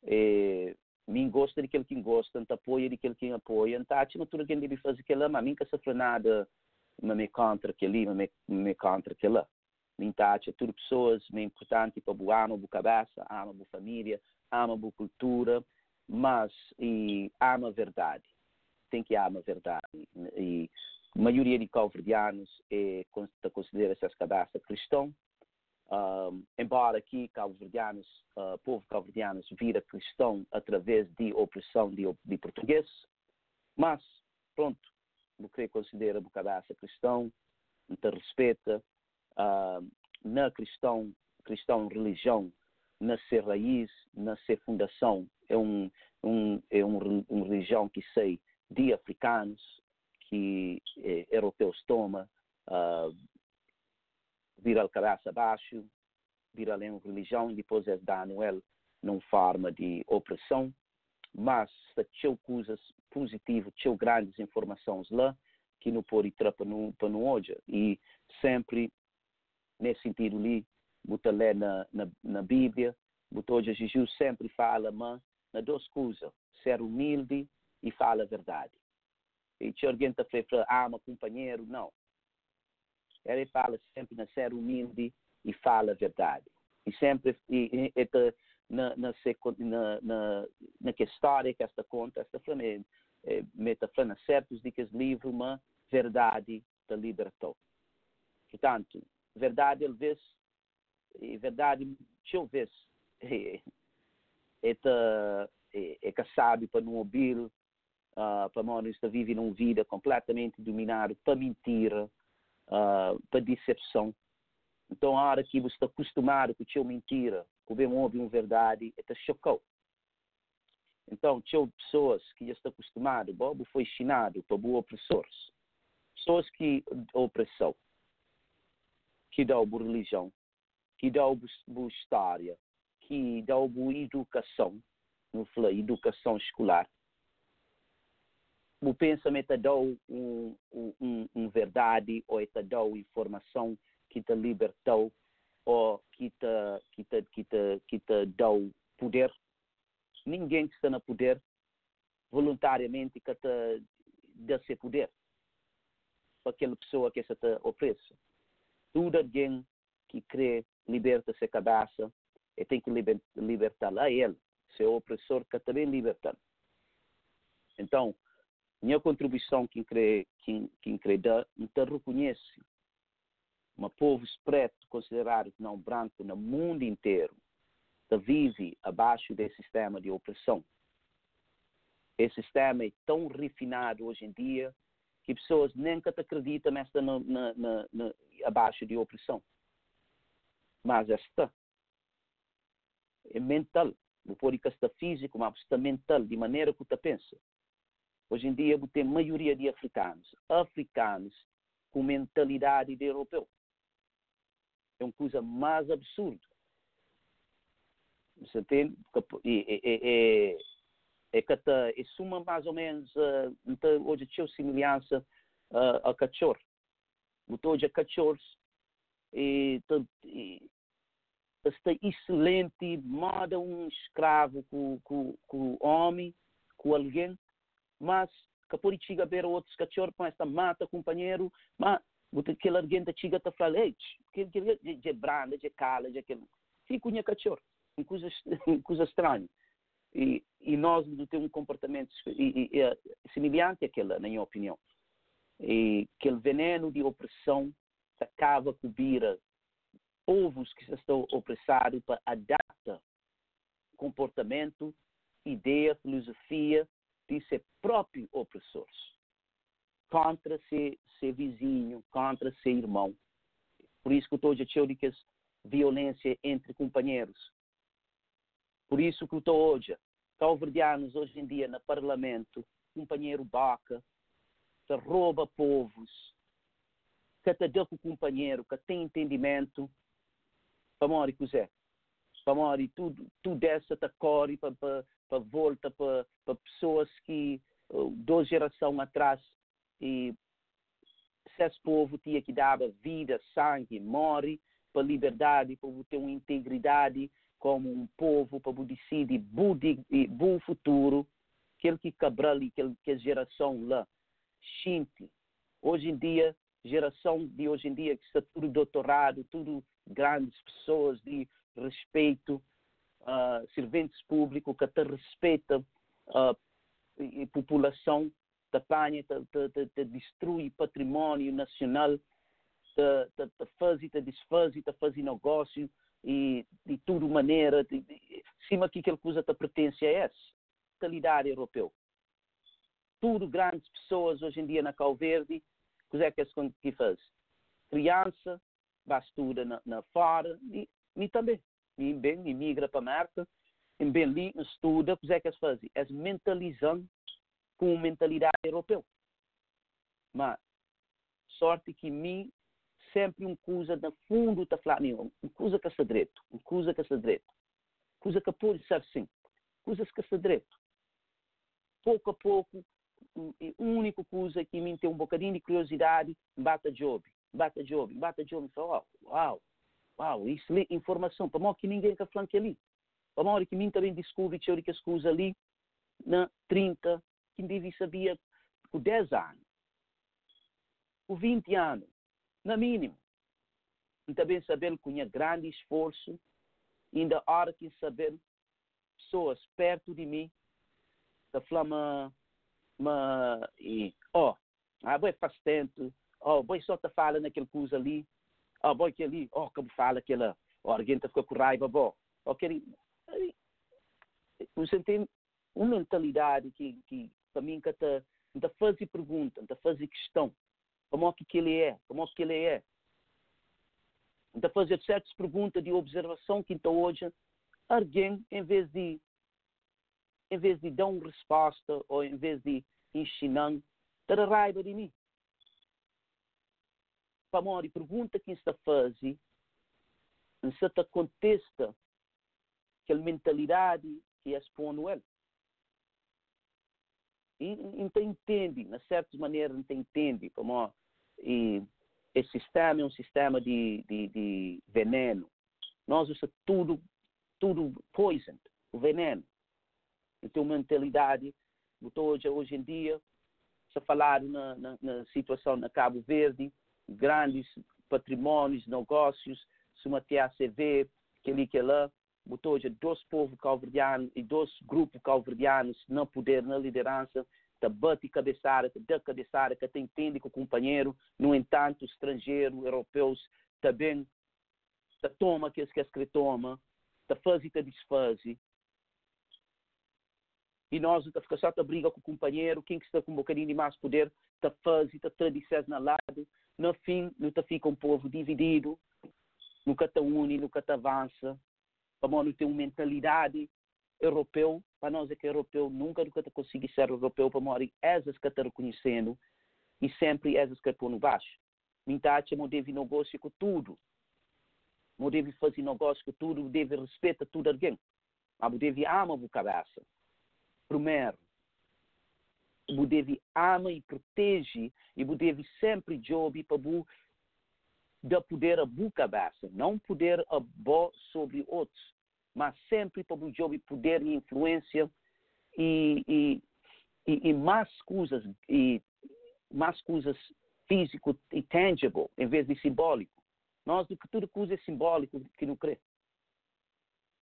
eh, mim gosta daquele que gosta, não apoia daquele que apoia, não acha tudo que ele deve fazer aquela, mas mim que sofre nada, me contra aquele, mas me, me contra aquela. Lintach é tudo pessoas bem importantes, tipo, ama o cabeça, ama a família, ama a cultura, mas e ama a verdade. Tem que amar a verdade. E a maioria de calverdianos é, considera-se cabeças cristão, um, embora aqui calverdianos, uh, povo calverdianos vira cristão através de opressão de, de português, mas pronto, o que considera o cabeça cristão, te respeita, uh, na cristão, cristão religião, na ser raiz, na ser fundação, é um, um é um, uma religião que sei de africanos, que é, é eh, europeus toma, uh, ah, vira o caraça abaixo, vira além uma religião e depois é da Anuel numa forma de opressão, mas se tinha coisas positivas, tinha grandes informações lá, que não pode entrar para não, para. E sempre nesse sentido ali, você lê na, na, na Bíblia, hoje Jesus sempre fala, mas, na duas coisas, ser humilde e fala a verdade. E alguém está falando, ama companheiro, não. Ele fala sempre na ser humilde e fala a verdade. E sempre, e, e, e na, na, na, na, que história que esta conta, esta frase, é, meta frase certos esse livro, uma verdade te libertou. Portanto, verdade, ele vê e verdade, eu ver é, é, que sabe para não ouvir, uh, para não estar vivendo uma vida completamente dominada para mentira, uh, para decepção. Então, a hora que você está acostumado com a mentira, com bem ouve uma verdade, está chocou. Então, tinha pessoas que já estão acostumadas, Bobo foi ensinado para boas opressores. Pessoas que opressão, que boa religião, que boa história, que boa educação, não falei, educação escolar. O pensamento dá um, um, um, verdade ou está dá informação que te libertou ou que te, que te, que te, que te dá poder. Ninguém que está no poder voluntariamente que te dá poder para aquela pessoa que se te. Tudo alguém que crê liberta sua cabeça e tem que libertar a ele, seu opressor que também liberta. Então, minha contribuição que crê, que, que crê dá, então reconhece um povo preto considerado não branco no mundo inteiro que vive abaixo desse sistema de opressão. Esse sistema é tão refinado hoje em dia que pessoas que acreditam está na, na, na, abaixo de opressão. Mas está. É mental. Não pode estar físico, mas está mental, de maneira que você pensa. Hoje em dia, tem maioria de africanos. Africanos com mentalidade de europeu é uma coisa mais absurda. Você entende? É, é, é, é que é suma mais ou menos, então, hoje tinha semelhança uh, a. Botou hoje a cachorros e, e está excelente, manda um escravo com, com, com o homem, com alguém, mas que pode chegar a ver outros cachorros com esta mata companheiro, mas Buta aquele alguém da chiga tá falando, ei, que que de branda, de cala, de aquele. Fica unha cachorro, coisa, coisa estranha. E, e nós temos um comportamento e, e, e, semelhante àquela, na minha opinião. E aquele veneno de opressão acaba com povos que estão opressados para adaptar comportamento, ideia, filosofia de ser próprios opressores contra ser, vizinho, contra ser irmão. Por isso que estou a dizer violência entre companheiros. Por isso que estou hoje, calverdianos hoje em dia no parlamento, companheiro Baca, que rouba povos, que te dá com o companheiro, que tem entendimento, para morrer, José. Para morrer, tudo, tudo essa te corre para, para, para volta para, para pessoas que, uh, duas gerações atrás, e se esse povo tinha que dar vida, sangue, morre para liberdade, para ter uma integridade como um povo, para decidir e bom futuro, aquele que cabral ali, que a geração lá, xinte. Hoje em dia, geração de hoje em dia, que está tudo doutorado, tudo grandes pessoas de respeito, uh, serventes públicos que até respeitam a uh, população, te destrui património nacional, te faz e te desfaz e te faz negócio e de tudo maneira, de, de, cima que aquela coisa te pertence a essa, mentalidade europeu. Tudo grandes pessoas hoje em dia na Cal Verde, que é que faz? Criança, vai na, na fora, e, e também, e bem, imigra para a América, em Berlim, estuda, o que é que eles fazem? Eles mentalizam com mentalidade europeu. Mas, sorte que mim sempre um coisa no fundo está falando, uma coisa que direito, uma coisa que é direito, coisa que pode ser sim, coisas que direito. Pouco a pouco, a única coisa que me tem um bocadinho de curiosidade, bata job, bata job, bata job, e fala, uau, uau, isso é informação, para que ninguém que ali. Para hora que mim também descobre que as coisas ali, na 30, que devia saber por 10 anos, por 20 anos, no mínimo. E também que tinha grande esforço, ainda hora que saber pessoas perto de mim, da flama, ma, e, ó, oh, ah, boi faz tempo, ó, oh, boi só te fala naquele coisa ali, ó, oh, boi que ali, ó, oh, como fala aquela, ó, oh, alguém tá ficou com raiva, bom, ó, aquele, você tem uma mentalidade que, que para mim, que está, está fazer pergunta, está fazer questão, como é que ele é, como é que ele é. Está fazer certas perguntas de observação que então hoje alguém, em vez de em vez de dar uma resposta ou em vez de ensinar, terá raiva de mim. Para a pergunta que está fazendo, se está contesta aquela mentalidade que expõe ele. Então entende, na certa maneira, não entende como e esse sistema é um sistema de, de, de veneno. Nós usamos tudo, tudo poison, o veneno. Então, mentalidade, hoje, hoje em dia, se falar na, na, na, situação na Cabo Verde, grandes patrimônios, negócios, se uma TACV, que ali, que lá, botou hoje dois povos calverdianos e dois grupos calverdianos no poder, na liderança, te bate cabeçada, te dá que te entende com o companheiro, no entanto, estrangeiro, europeus, também te toma aqueles que que toma, te faz e te desfaz. E nós, te fica só te briga com o companheiro, quem que está com um bocadinho de mais poder, te faz e te tradições na lado, no fim, não te fica um povo dividido, nunca te une, nunca te avança, para não ter uma mentalidade europeu, para nós é que é europeu nunca nunca conseguir ser europeu para morir essas que está reconhecendo e sempre essas que estão no baixo. Mintate, não deve negócio com tudo. Não deve fazer negócio com tudo, deve respeitar tudo alguém. Mas deve amar a cabeça. Primeiro, deve ama e protege e deve sempre jogar para dar poder a boa cabeça, não poder a bo sobre outros mas sempre para jogo poder e influência e, e, e, e, mais coisas e mais coisas físico e tangible em vez de simbólico. Nós do que tudo coisa é simbólico que não crê.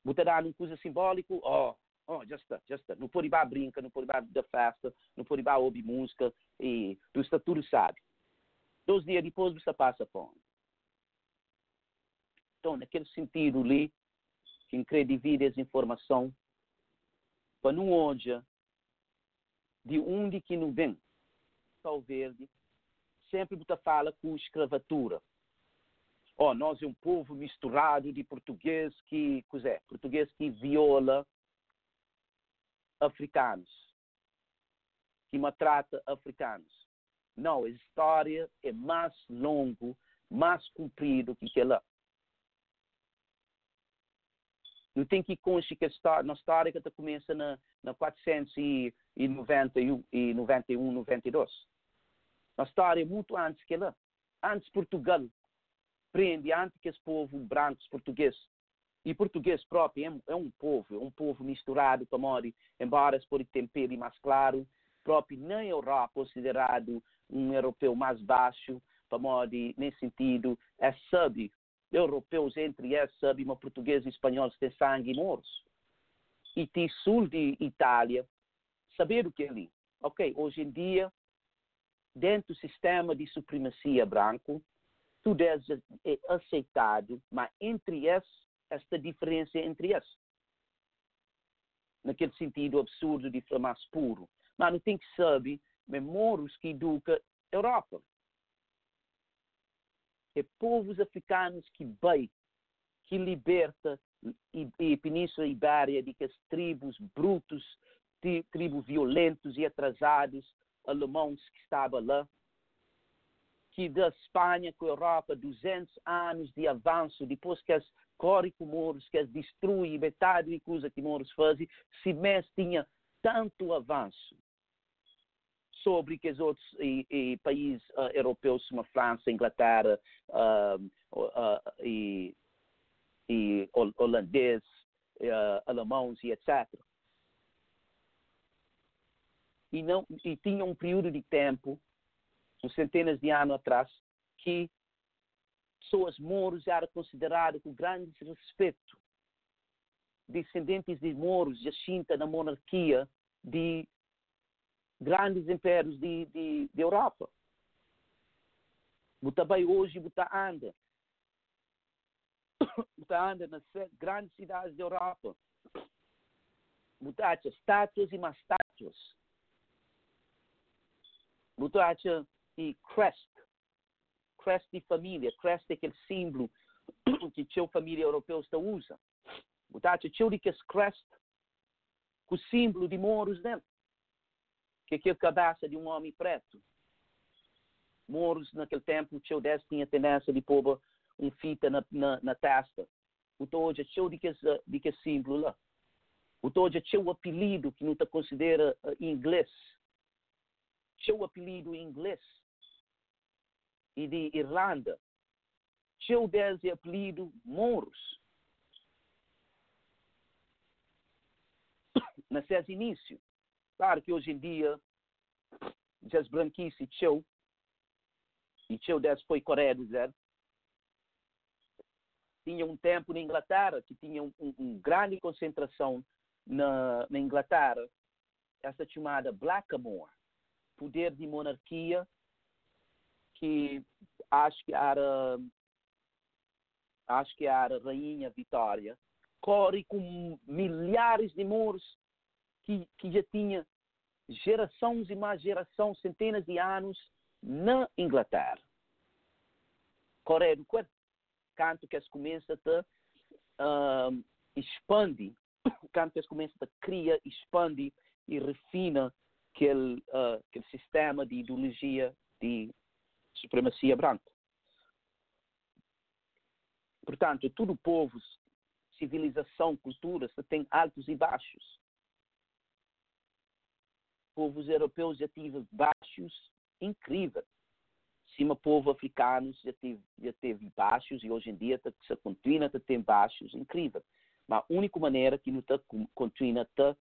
Botará numa coisa simbólico, oh, oh, já está, já está. Não pode ir brinca, não pode ir da festa, não pode ir ouvir música e tu está tudo sabe. Dois dias depois você passa fome. Então, naquele sentido ali, quem quer essa informação. Para não hoje de onde que não vem? Cal Verde sempre está fala com escravatura. Oh, nós é um povo misturado de português que é, português que viola africanos que maltrata africanos. Não, a história é mais longo, mais comprido que aquela. Não tem que constar que a história, história começa na, na 491 e 91, 92. A história é muito antes que ela. Antes Portugal prende, antes que esse povo brancos português e português próprio é, é um povo, é um povo misturado morrer, embora por tempero mais claro, próprio na Europa considerado um europeu mais baixo, morrer nesse sentido, é sub europeus entre eles, sabe, mas portugueses e espanhóis têm sangue moros. E tem sul de Itália, saber o que é ali. Ok, hoje em dia, dentro do sistema de supremacia branco, tudo é, é aceitado, mas entre eles, esta diferença entre eles. Naquele sentido absurdo de mais puro. Mas não tem que saber, moros que educa Europa é povos africanos que bem, que liberta e, e Península Ibéria, de que as tribos brutos, tribos violentos e atrasados, alemães que estavam lá, que da Espanha com a Europa, 200 anos de avanço, depois que as Moros, que as destruem, metade de coisa que Moros fazem, se mesmo tinha tanto avanço sobre que os outros e, e países uh, europeus, como a França, Inglaterra uh, uh, e, e holandês, alemãos e etc. E, não, e tinha um período de tempo uns centenas de anos atrás, que pessoas moros eram consideradas com grande respeito. Descendentes de moros, Jacinta na monarquia de grandes impérios de, de, de Europa. Você vai hoje, você anda. Você anda nas grandes cidades da Europa. Você acha estátuas e mais estátuas. Você acha e crest. Crest de família. Crest é aquele símbolo que a família europeu está usa. Tio de que crest com o símbolo de moros dentro. Que aquele cabeça de um homem preto. Moros, naquele tempo, o tio desse tinha tendência de pôr um fita na, na, na testa. O hoje é tio de que, de que símbolo lá. O hoje é tio apelido que não está considera uh, inglês. Tio apelido em inglês e de Irlanda. Deles é apelido Mouros. Mas é início. Claro que hoje em dia, já as branquices teu, e teu deles foi Coreia do Zero, tinha um tempo na Inglaterra que tinha uma um, um grande concentração na, na Inglaterra, essa chamada Blackamoor, poder de monarquia que acho que era acho que era Rainha Vitória, corre com milhares de muros que, que já tinha gerações e mais gerações, centenas de anos na Inglaterra. Coreia do Quando canto que as começa a uh, expande, canto que as começa a criar, expande e refina aquele, uh, aquele sistema de ideologia de supremacia branca. Portanto, tudo povo, civilização, cultura, tem altos e baixos. Povos europeus já tiveram baixos incríveis. Cima povo africano já teve, já teve baixos e hoje em dia tá, se continua a ter baixos incríveis. Mas a única maneira que não está continua a te,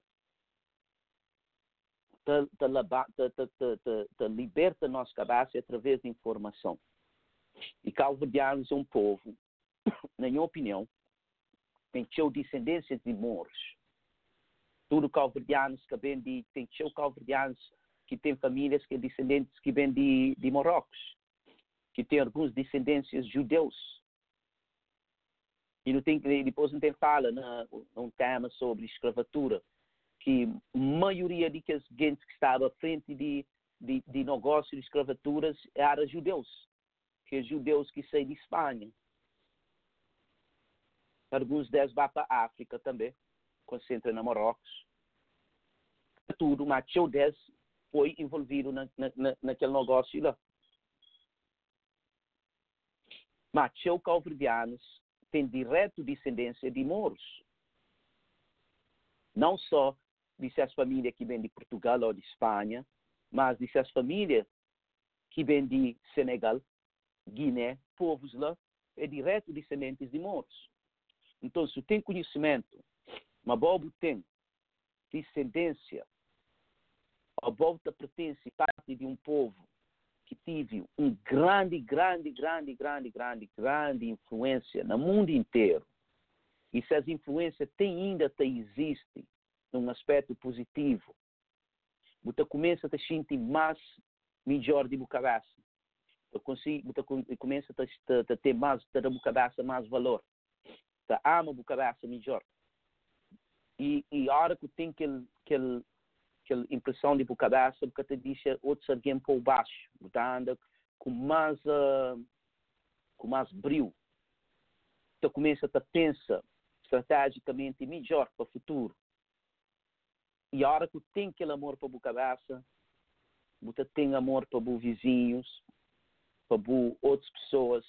liberta a nossa cabeça através de informação. E calvadianos é um povo, na minha opinião, tem seu descendência de moros. Tudo calvadianos que vêm de, tem seu calvadianos que têm famílias que descendentes que vêm de, de Marrocos, que têm alguns descendências judeus. E não tem, depois não tem fala num tema sobre escravatura que a maioria de que gente que estava à frente de, de, de negócio de escravaturas eram judeus, que é judeus que saem de Espanha. Alguns deles vão para a África também, concentram na Marrocos. Tudo, o deles foi envolvido na, na, naquele negócio lá. O calverdianos tem direto descendência de moros. Não só disse as famílias que vêm de Portugal ou de Espanha, mas disse as famílias que vêm de Senegal, Guiné, povos lá, é direto descendentes de mortos. Então, se tem conhecimento, mas Bobo tem descendência, a volta pertence parte de um povo que teve um grande, grande, grande, grande, grande, grande influência no mundo inteiro. E se as influências têm ainda existem, num aspecto positivo, você começa a sentir mais melhor de cabeça. Você começa a ter mais, ter mais valor. Você ama a cabeça melhor. E, e a hora que tem aquele, aquele, aquela impressão de cabeça, porque te deixa outros alguém por baixo. Anda com mais, uh, com mais brilho. Você começa a tensa, estrategicamente melhor para o futuro. E a hora que tem aquele amor para a cabeça, você tem amor para os vizinhos, para outras pessoas,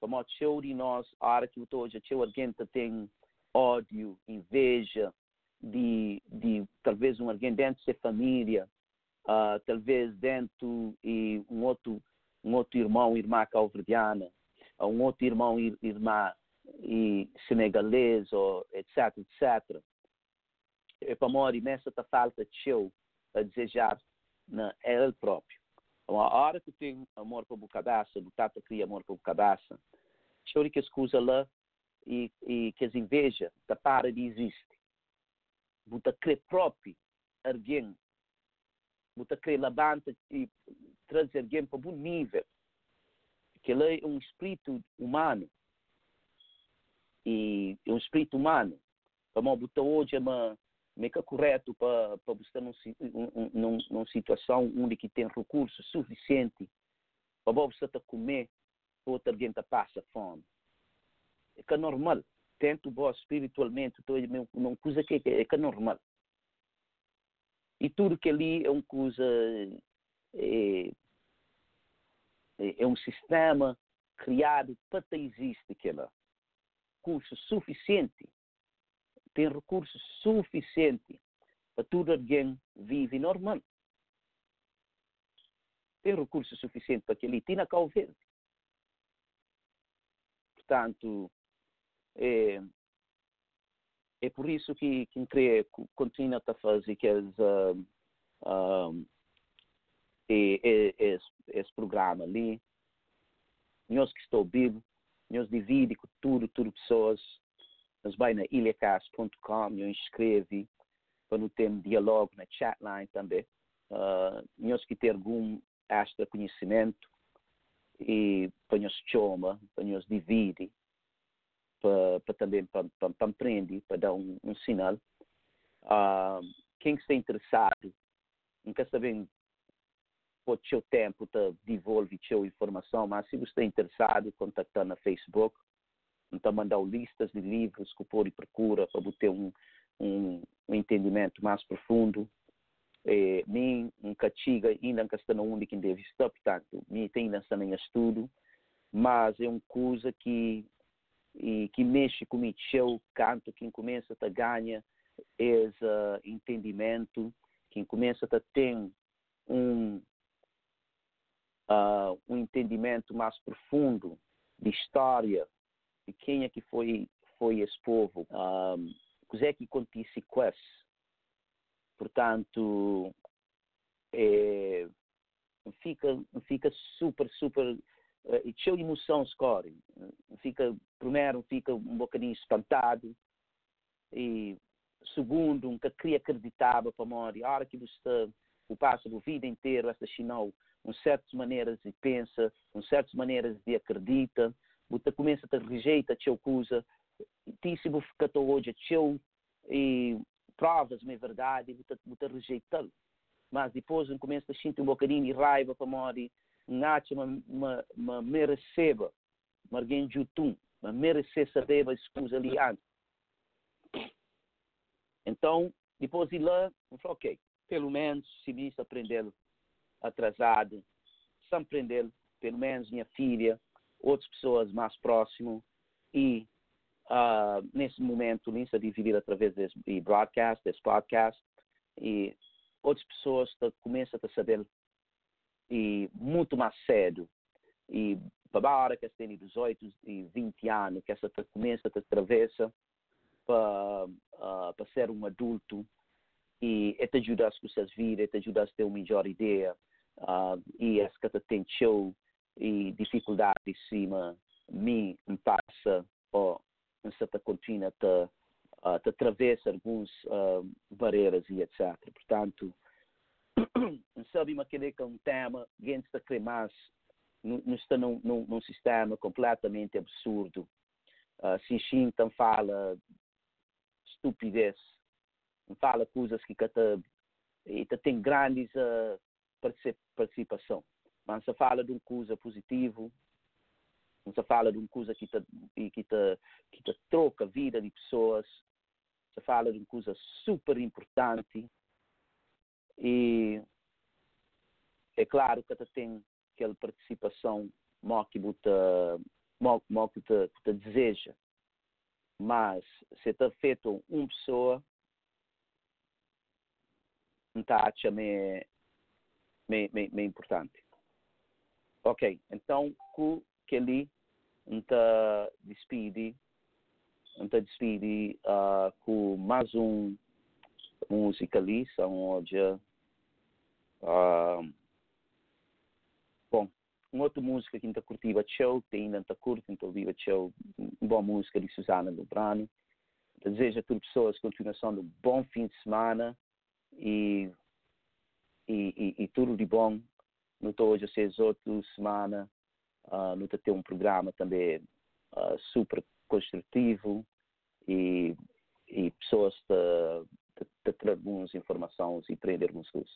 para modo de nós, a hora que hoje alguém tem ódio, inveja, de, de talvez um alguém dentro da família, uh, talvez dentro e um outro um outro irmão, irmã calverdiana, um outro irmão, irmã e senegalês, ou etc, etc. É para morrer nessa falta de show a desejar na ele próprio. Então, a hora que tem amor para o cabeça, o tata cria amor para o cabeça, chore que escusa lá e, e que as inveja da para de existir. Buta crê próprio alguém. Buta crê labanta e trazer alguém para um nível. Que ele é um espírito humano. E é um espírito humano. Como buta hoje é uma meca correto para para você num, num, numa situação onde que tem recursos suficientes para você comer outra alguém passa fome é que é normal tento bom espiritualmente estou não coisa que é que é normal e tudo que ali é uma coisa é, é, é um sistema criado para existir aquela curso suficiente tem recursos suficientes para tudo alguém vive normal. Tem recursos suficientes para que ele tenha cá. Portanto, é, é por isso que quem crê continua a fazer que as, uh, esse, esse programa ali. Nós que estou vivo, nós dividimos com tudo, tudo pessoas mas vai na ilhacast.com, eu inscrevi para não ter diálogo na chatline também. Uh, nós que ter algum extra conhecimento e para nós chama, para nós dividir, para, para também para, para, para aprender, para dar um, um sinal. Uh, quem está interessado, quer saber o seu tempo, te devolve sua informação, mas se você está interessado, contactar na Facebook, então mandar listas de livros que pode procura para ter um, um, um, entendimento mais profundo. É, mim, um cachiga, ainda não está que deve estar, portanto, tem ainda em estudo, mas é uma coisa que e que mexe com o seu canto, quem começa a ganhar esse uh, entendimento, quem começa a ter um, uh, um entendimento mais profundo de história, de quem é que foi, foi esse povo, o que é que acontece com esse. Portanto, é, fica, fica super, super uh, cheio de emoção score. Fica, primeiro, fica um bocadinho espantado e segundo, nunca queria acreditar para. A hora que você o passa a vida inteira, essa chinão, com certas maneiras de pensa, com certas maneiras de acredita, você começa a rejeitar teu coisa, tíssimo fica hoje teu e provas, é verdade, você, você rejeita mas depois começa a sentir um bocadinho de raiva para morrer, nace uma, uma, uma mereceba, marguém jutum, uma merecer saber as coisas ali antes. Então, depois de lá, eu falei, ok, pelo menos se me aprender atrasado, se aprender, pelo menos minha filha, outras pessoas mais próximas e uh, nesse momento Linsa dividir através desse broadcast, desse podcast e outras pessoas começam a saber e muito mais cedo e para a hora que têm 18 e 20 anos que essa começa a atravessa para, uh, para ser um adulto e te ajudar a suas vidas, te ajudar a ter uma melhor ideia uh, e essa que tem show e dificuldade em cima me passa ou essa contínua te, uh, te atravessa algumas uh, barreiras e etc. Portanto, sabe aquele que é um tema que está cremado não está num, num, num, sistema completamente absurdo. Uh, se então fala estupidez, fala coisas que te, tem grandes uh, participação. Mas se fala de um coisa positivo, Você fala de uma coisa que te, que te, que te troca a vida de pessoas. Você fala de uma coisa super importante. E é claro que tem aquela participação que você te, te deseja. Mas se está feito uma pessoa, então acha me, me, me, me importante. Ok, então com que ali está despede, está despede uh, com mais um música ali, são hoje uh, bom, uma outra música que ainda curtiva show, tem ainda está curto, então viva show, boa música de Susana Lubrano. Desejo a todas as pessoas continuação de um bom fim de semana e, e, e, e tudo de bom. Não estou hoje a ser outra semana, uh, não ter um programa também uh, super construtivo e, e pessoas te, trazer algumas informações e prender algumas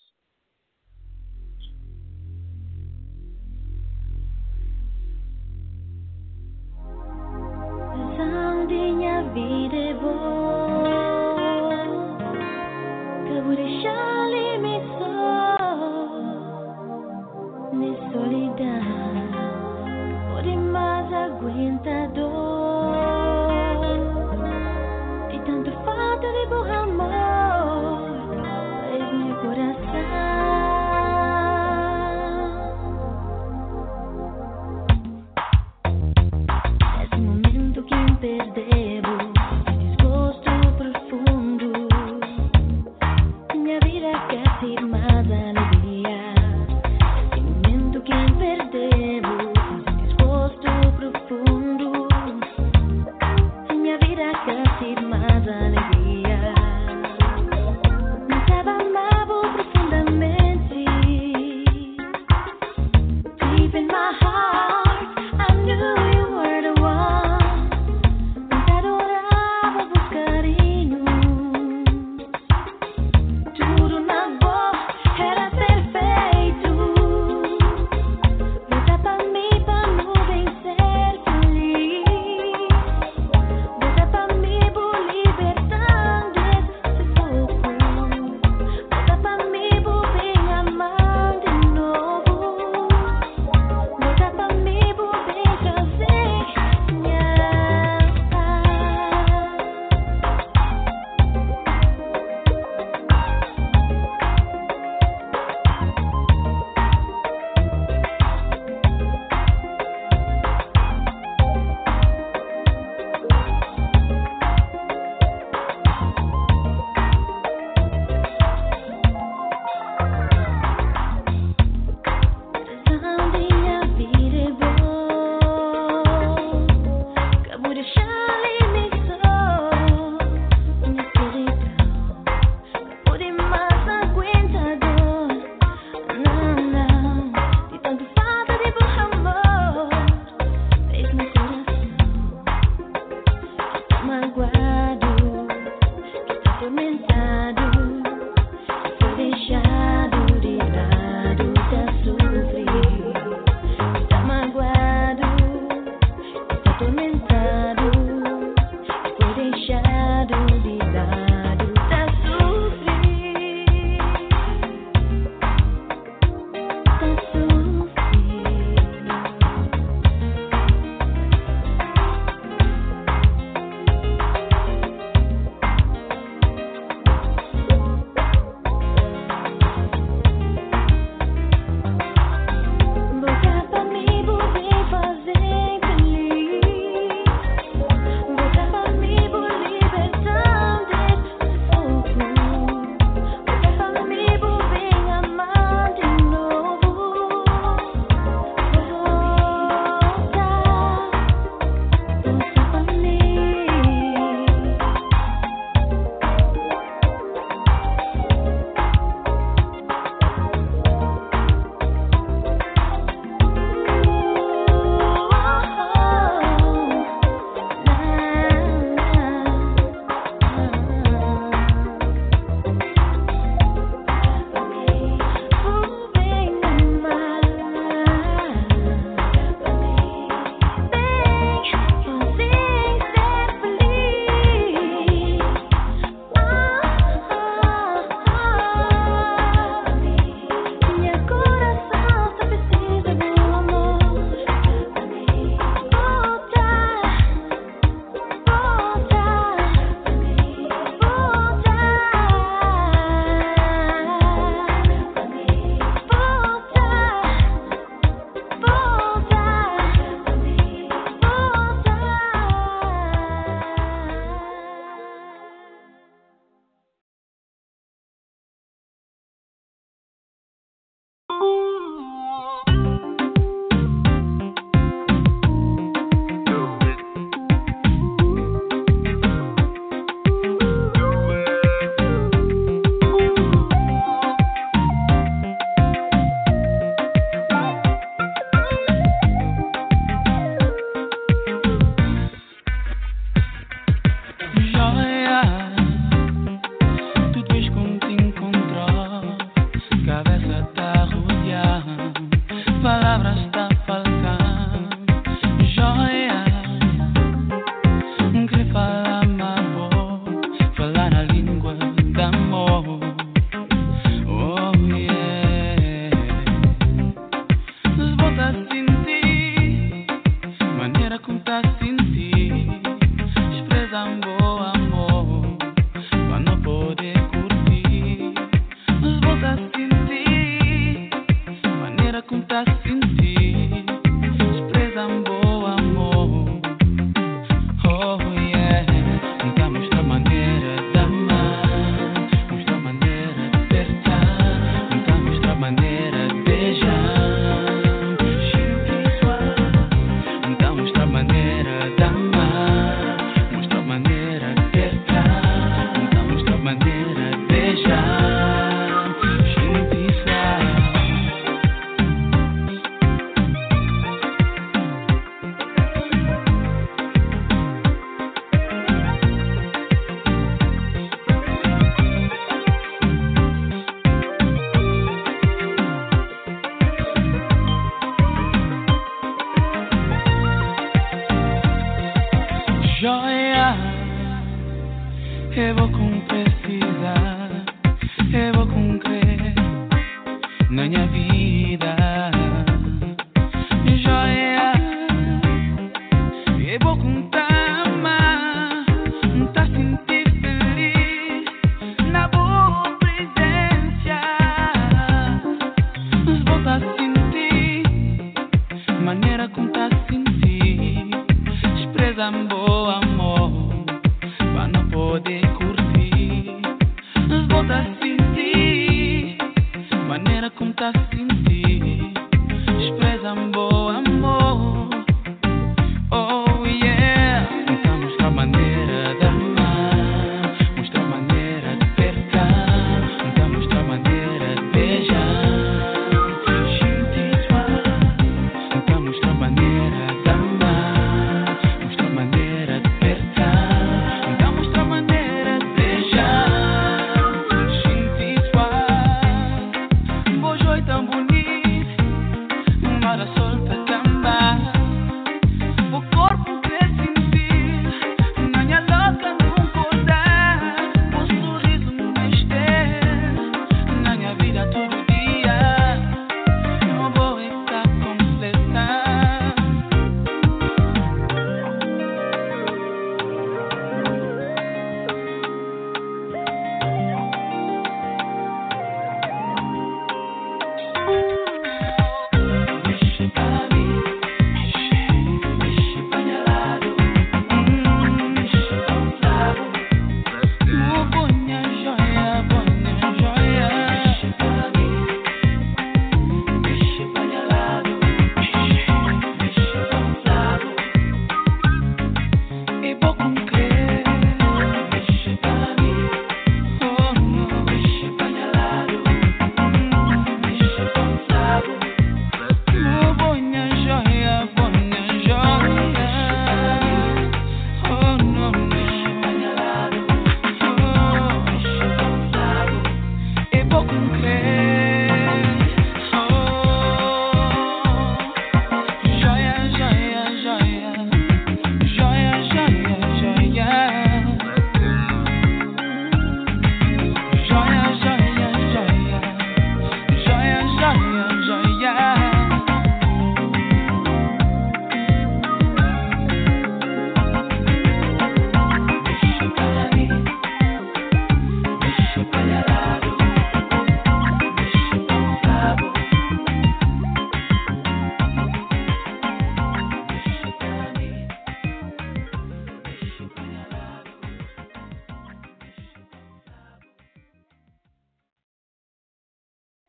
Oh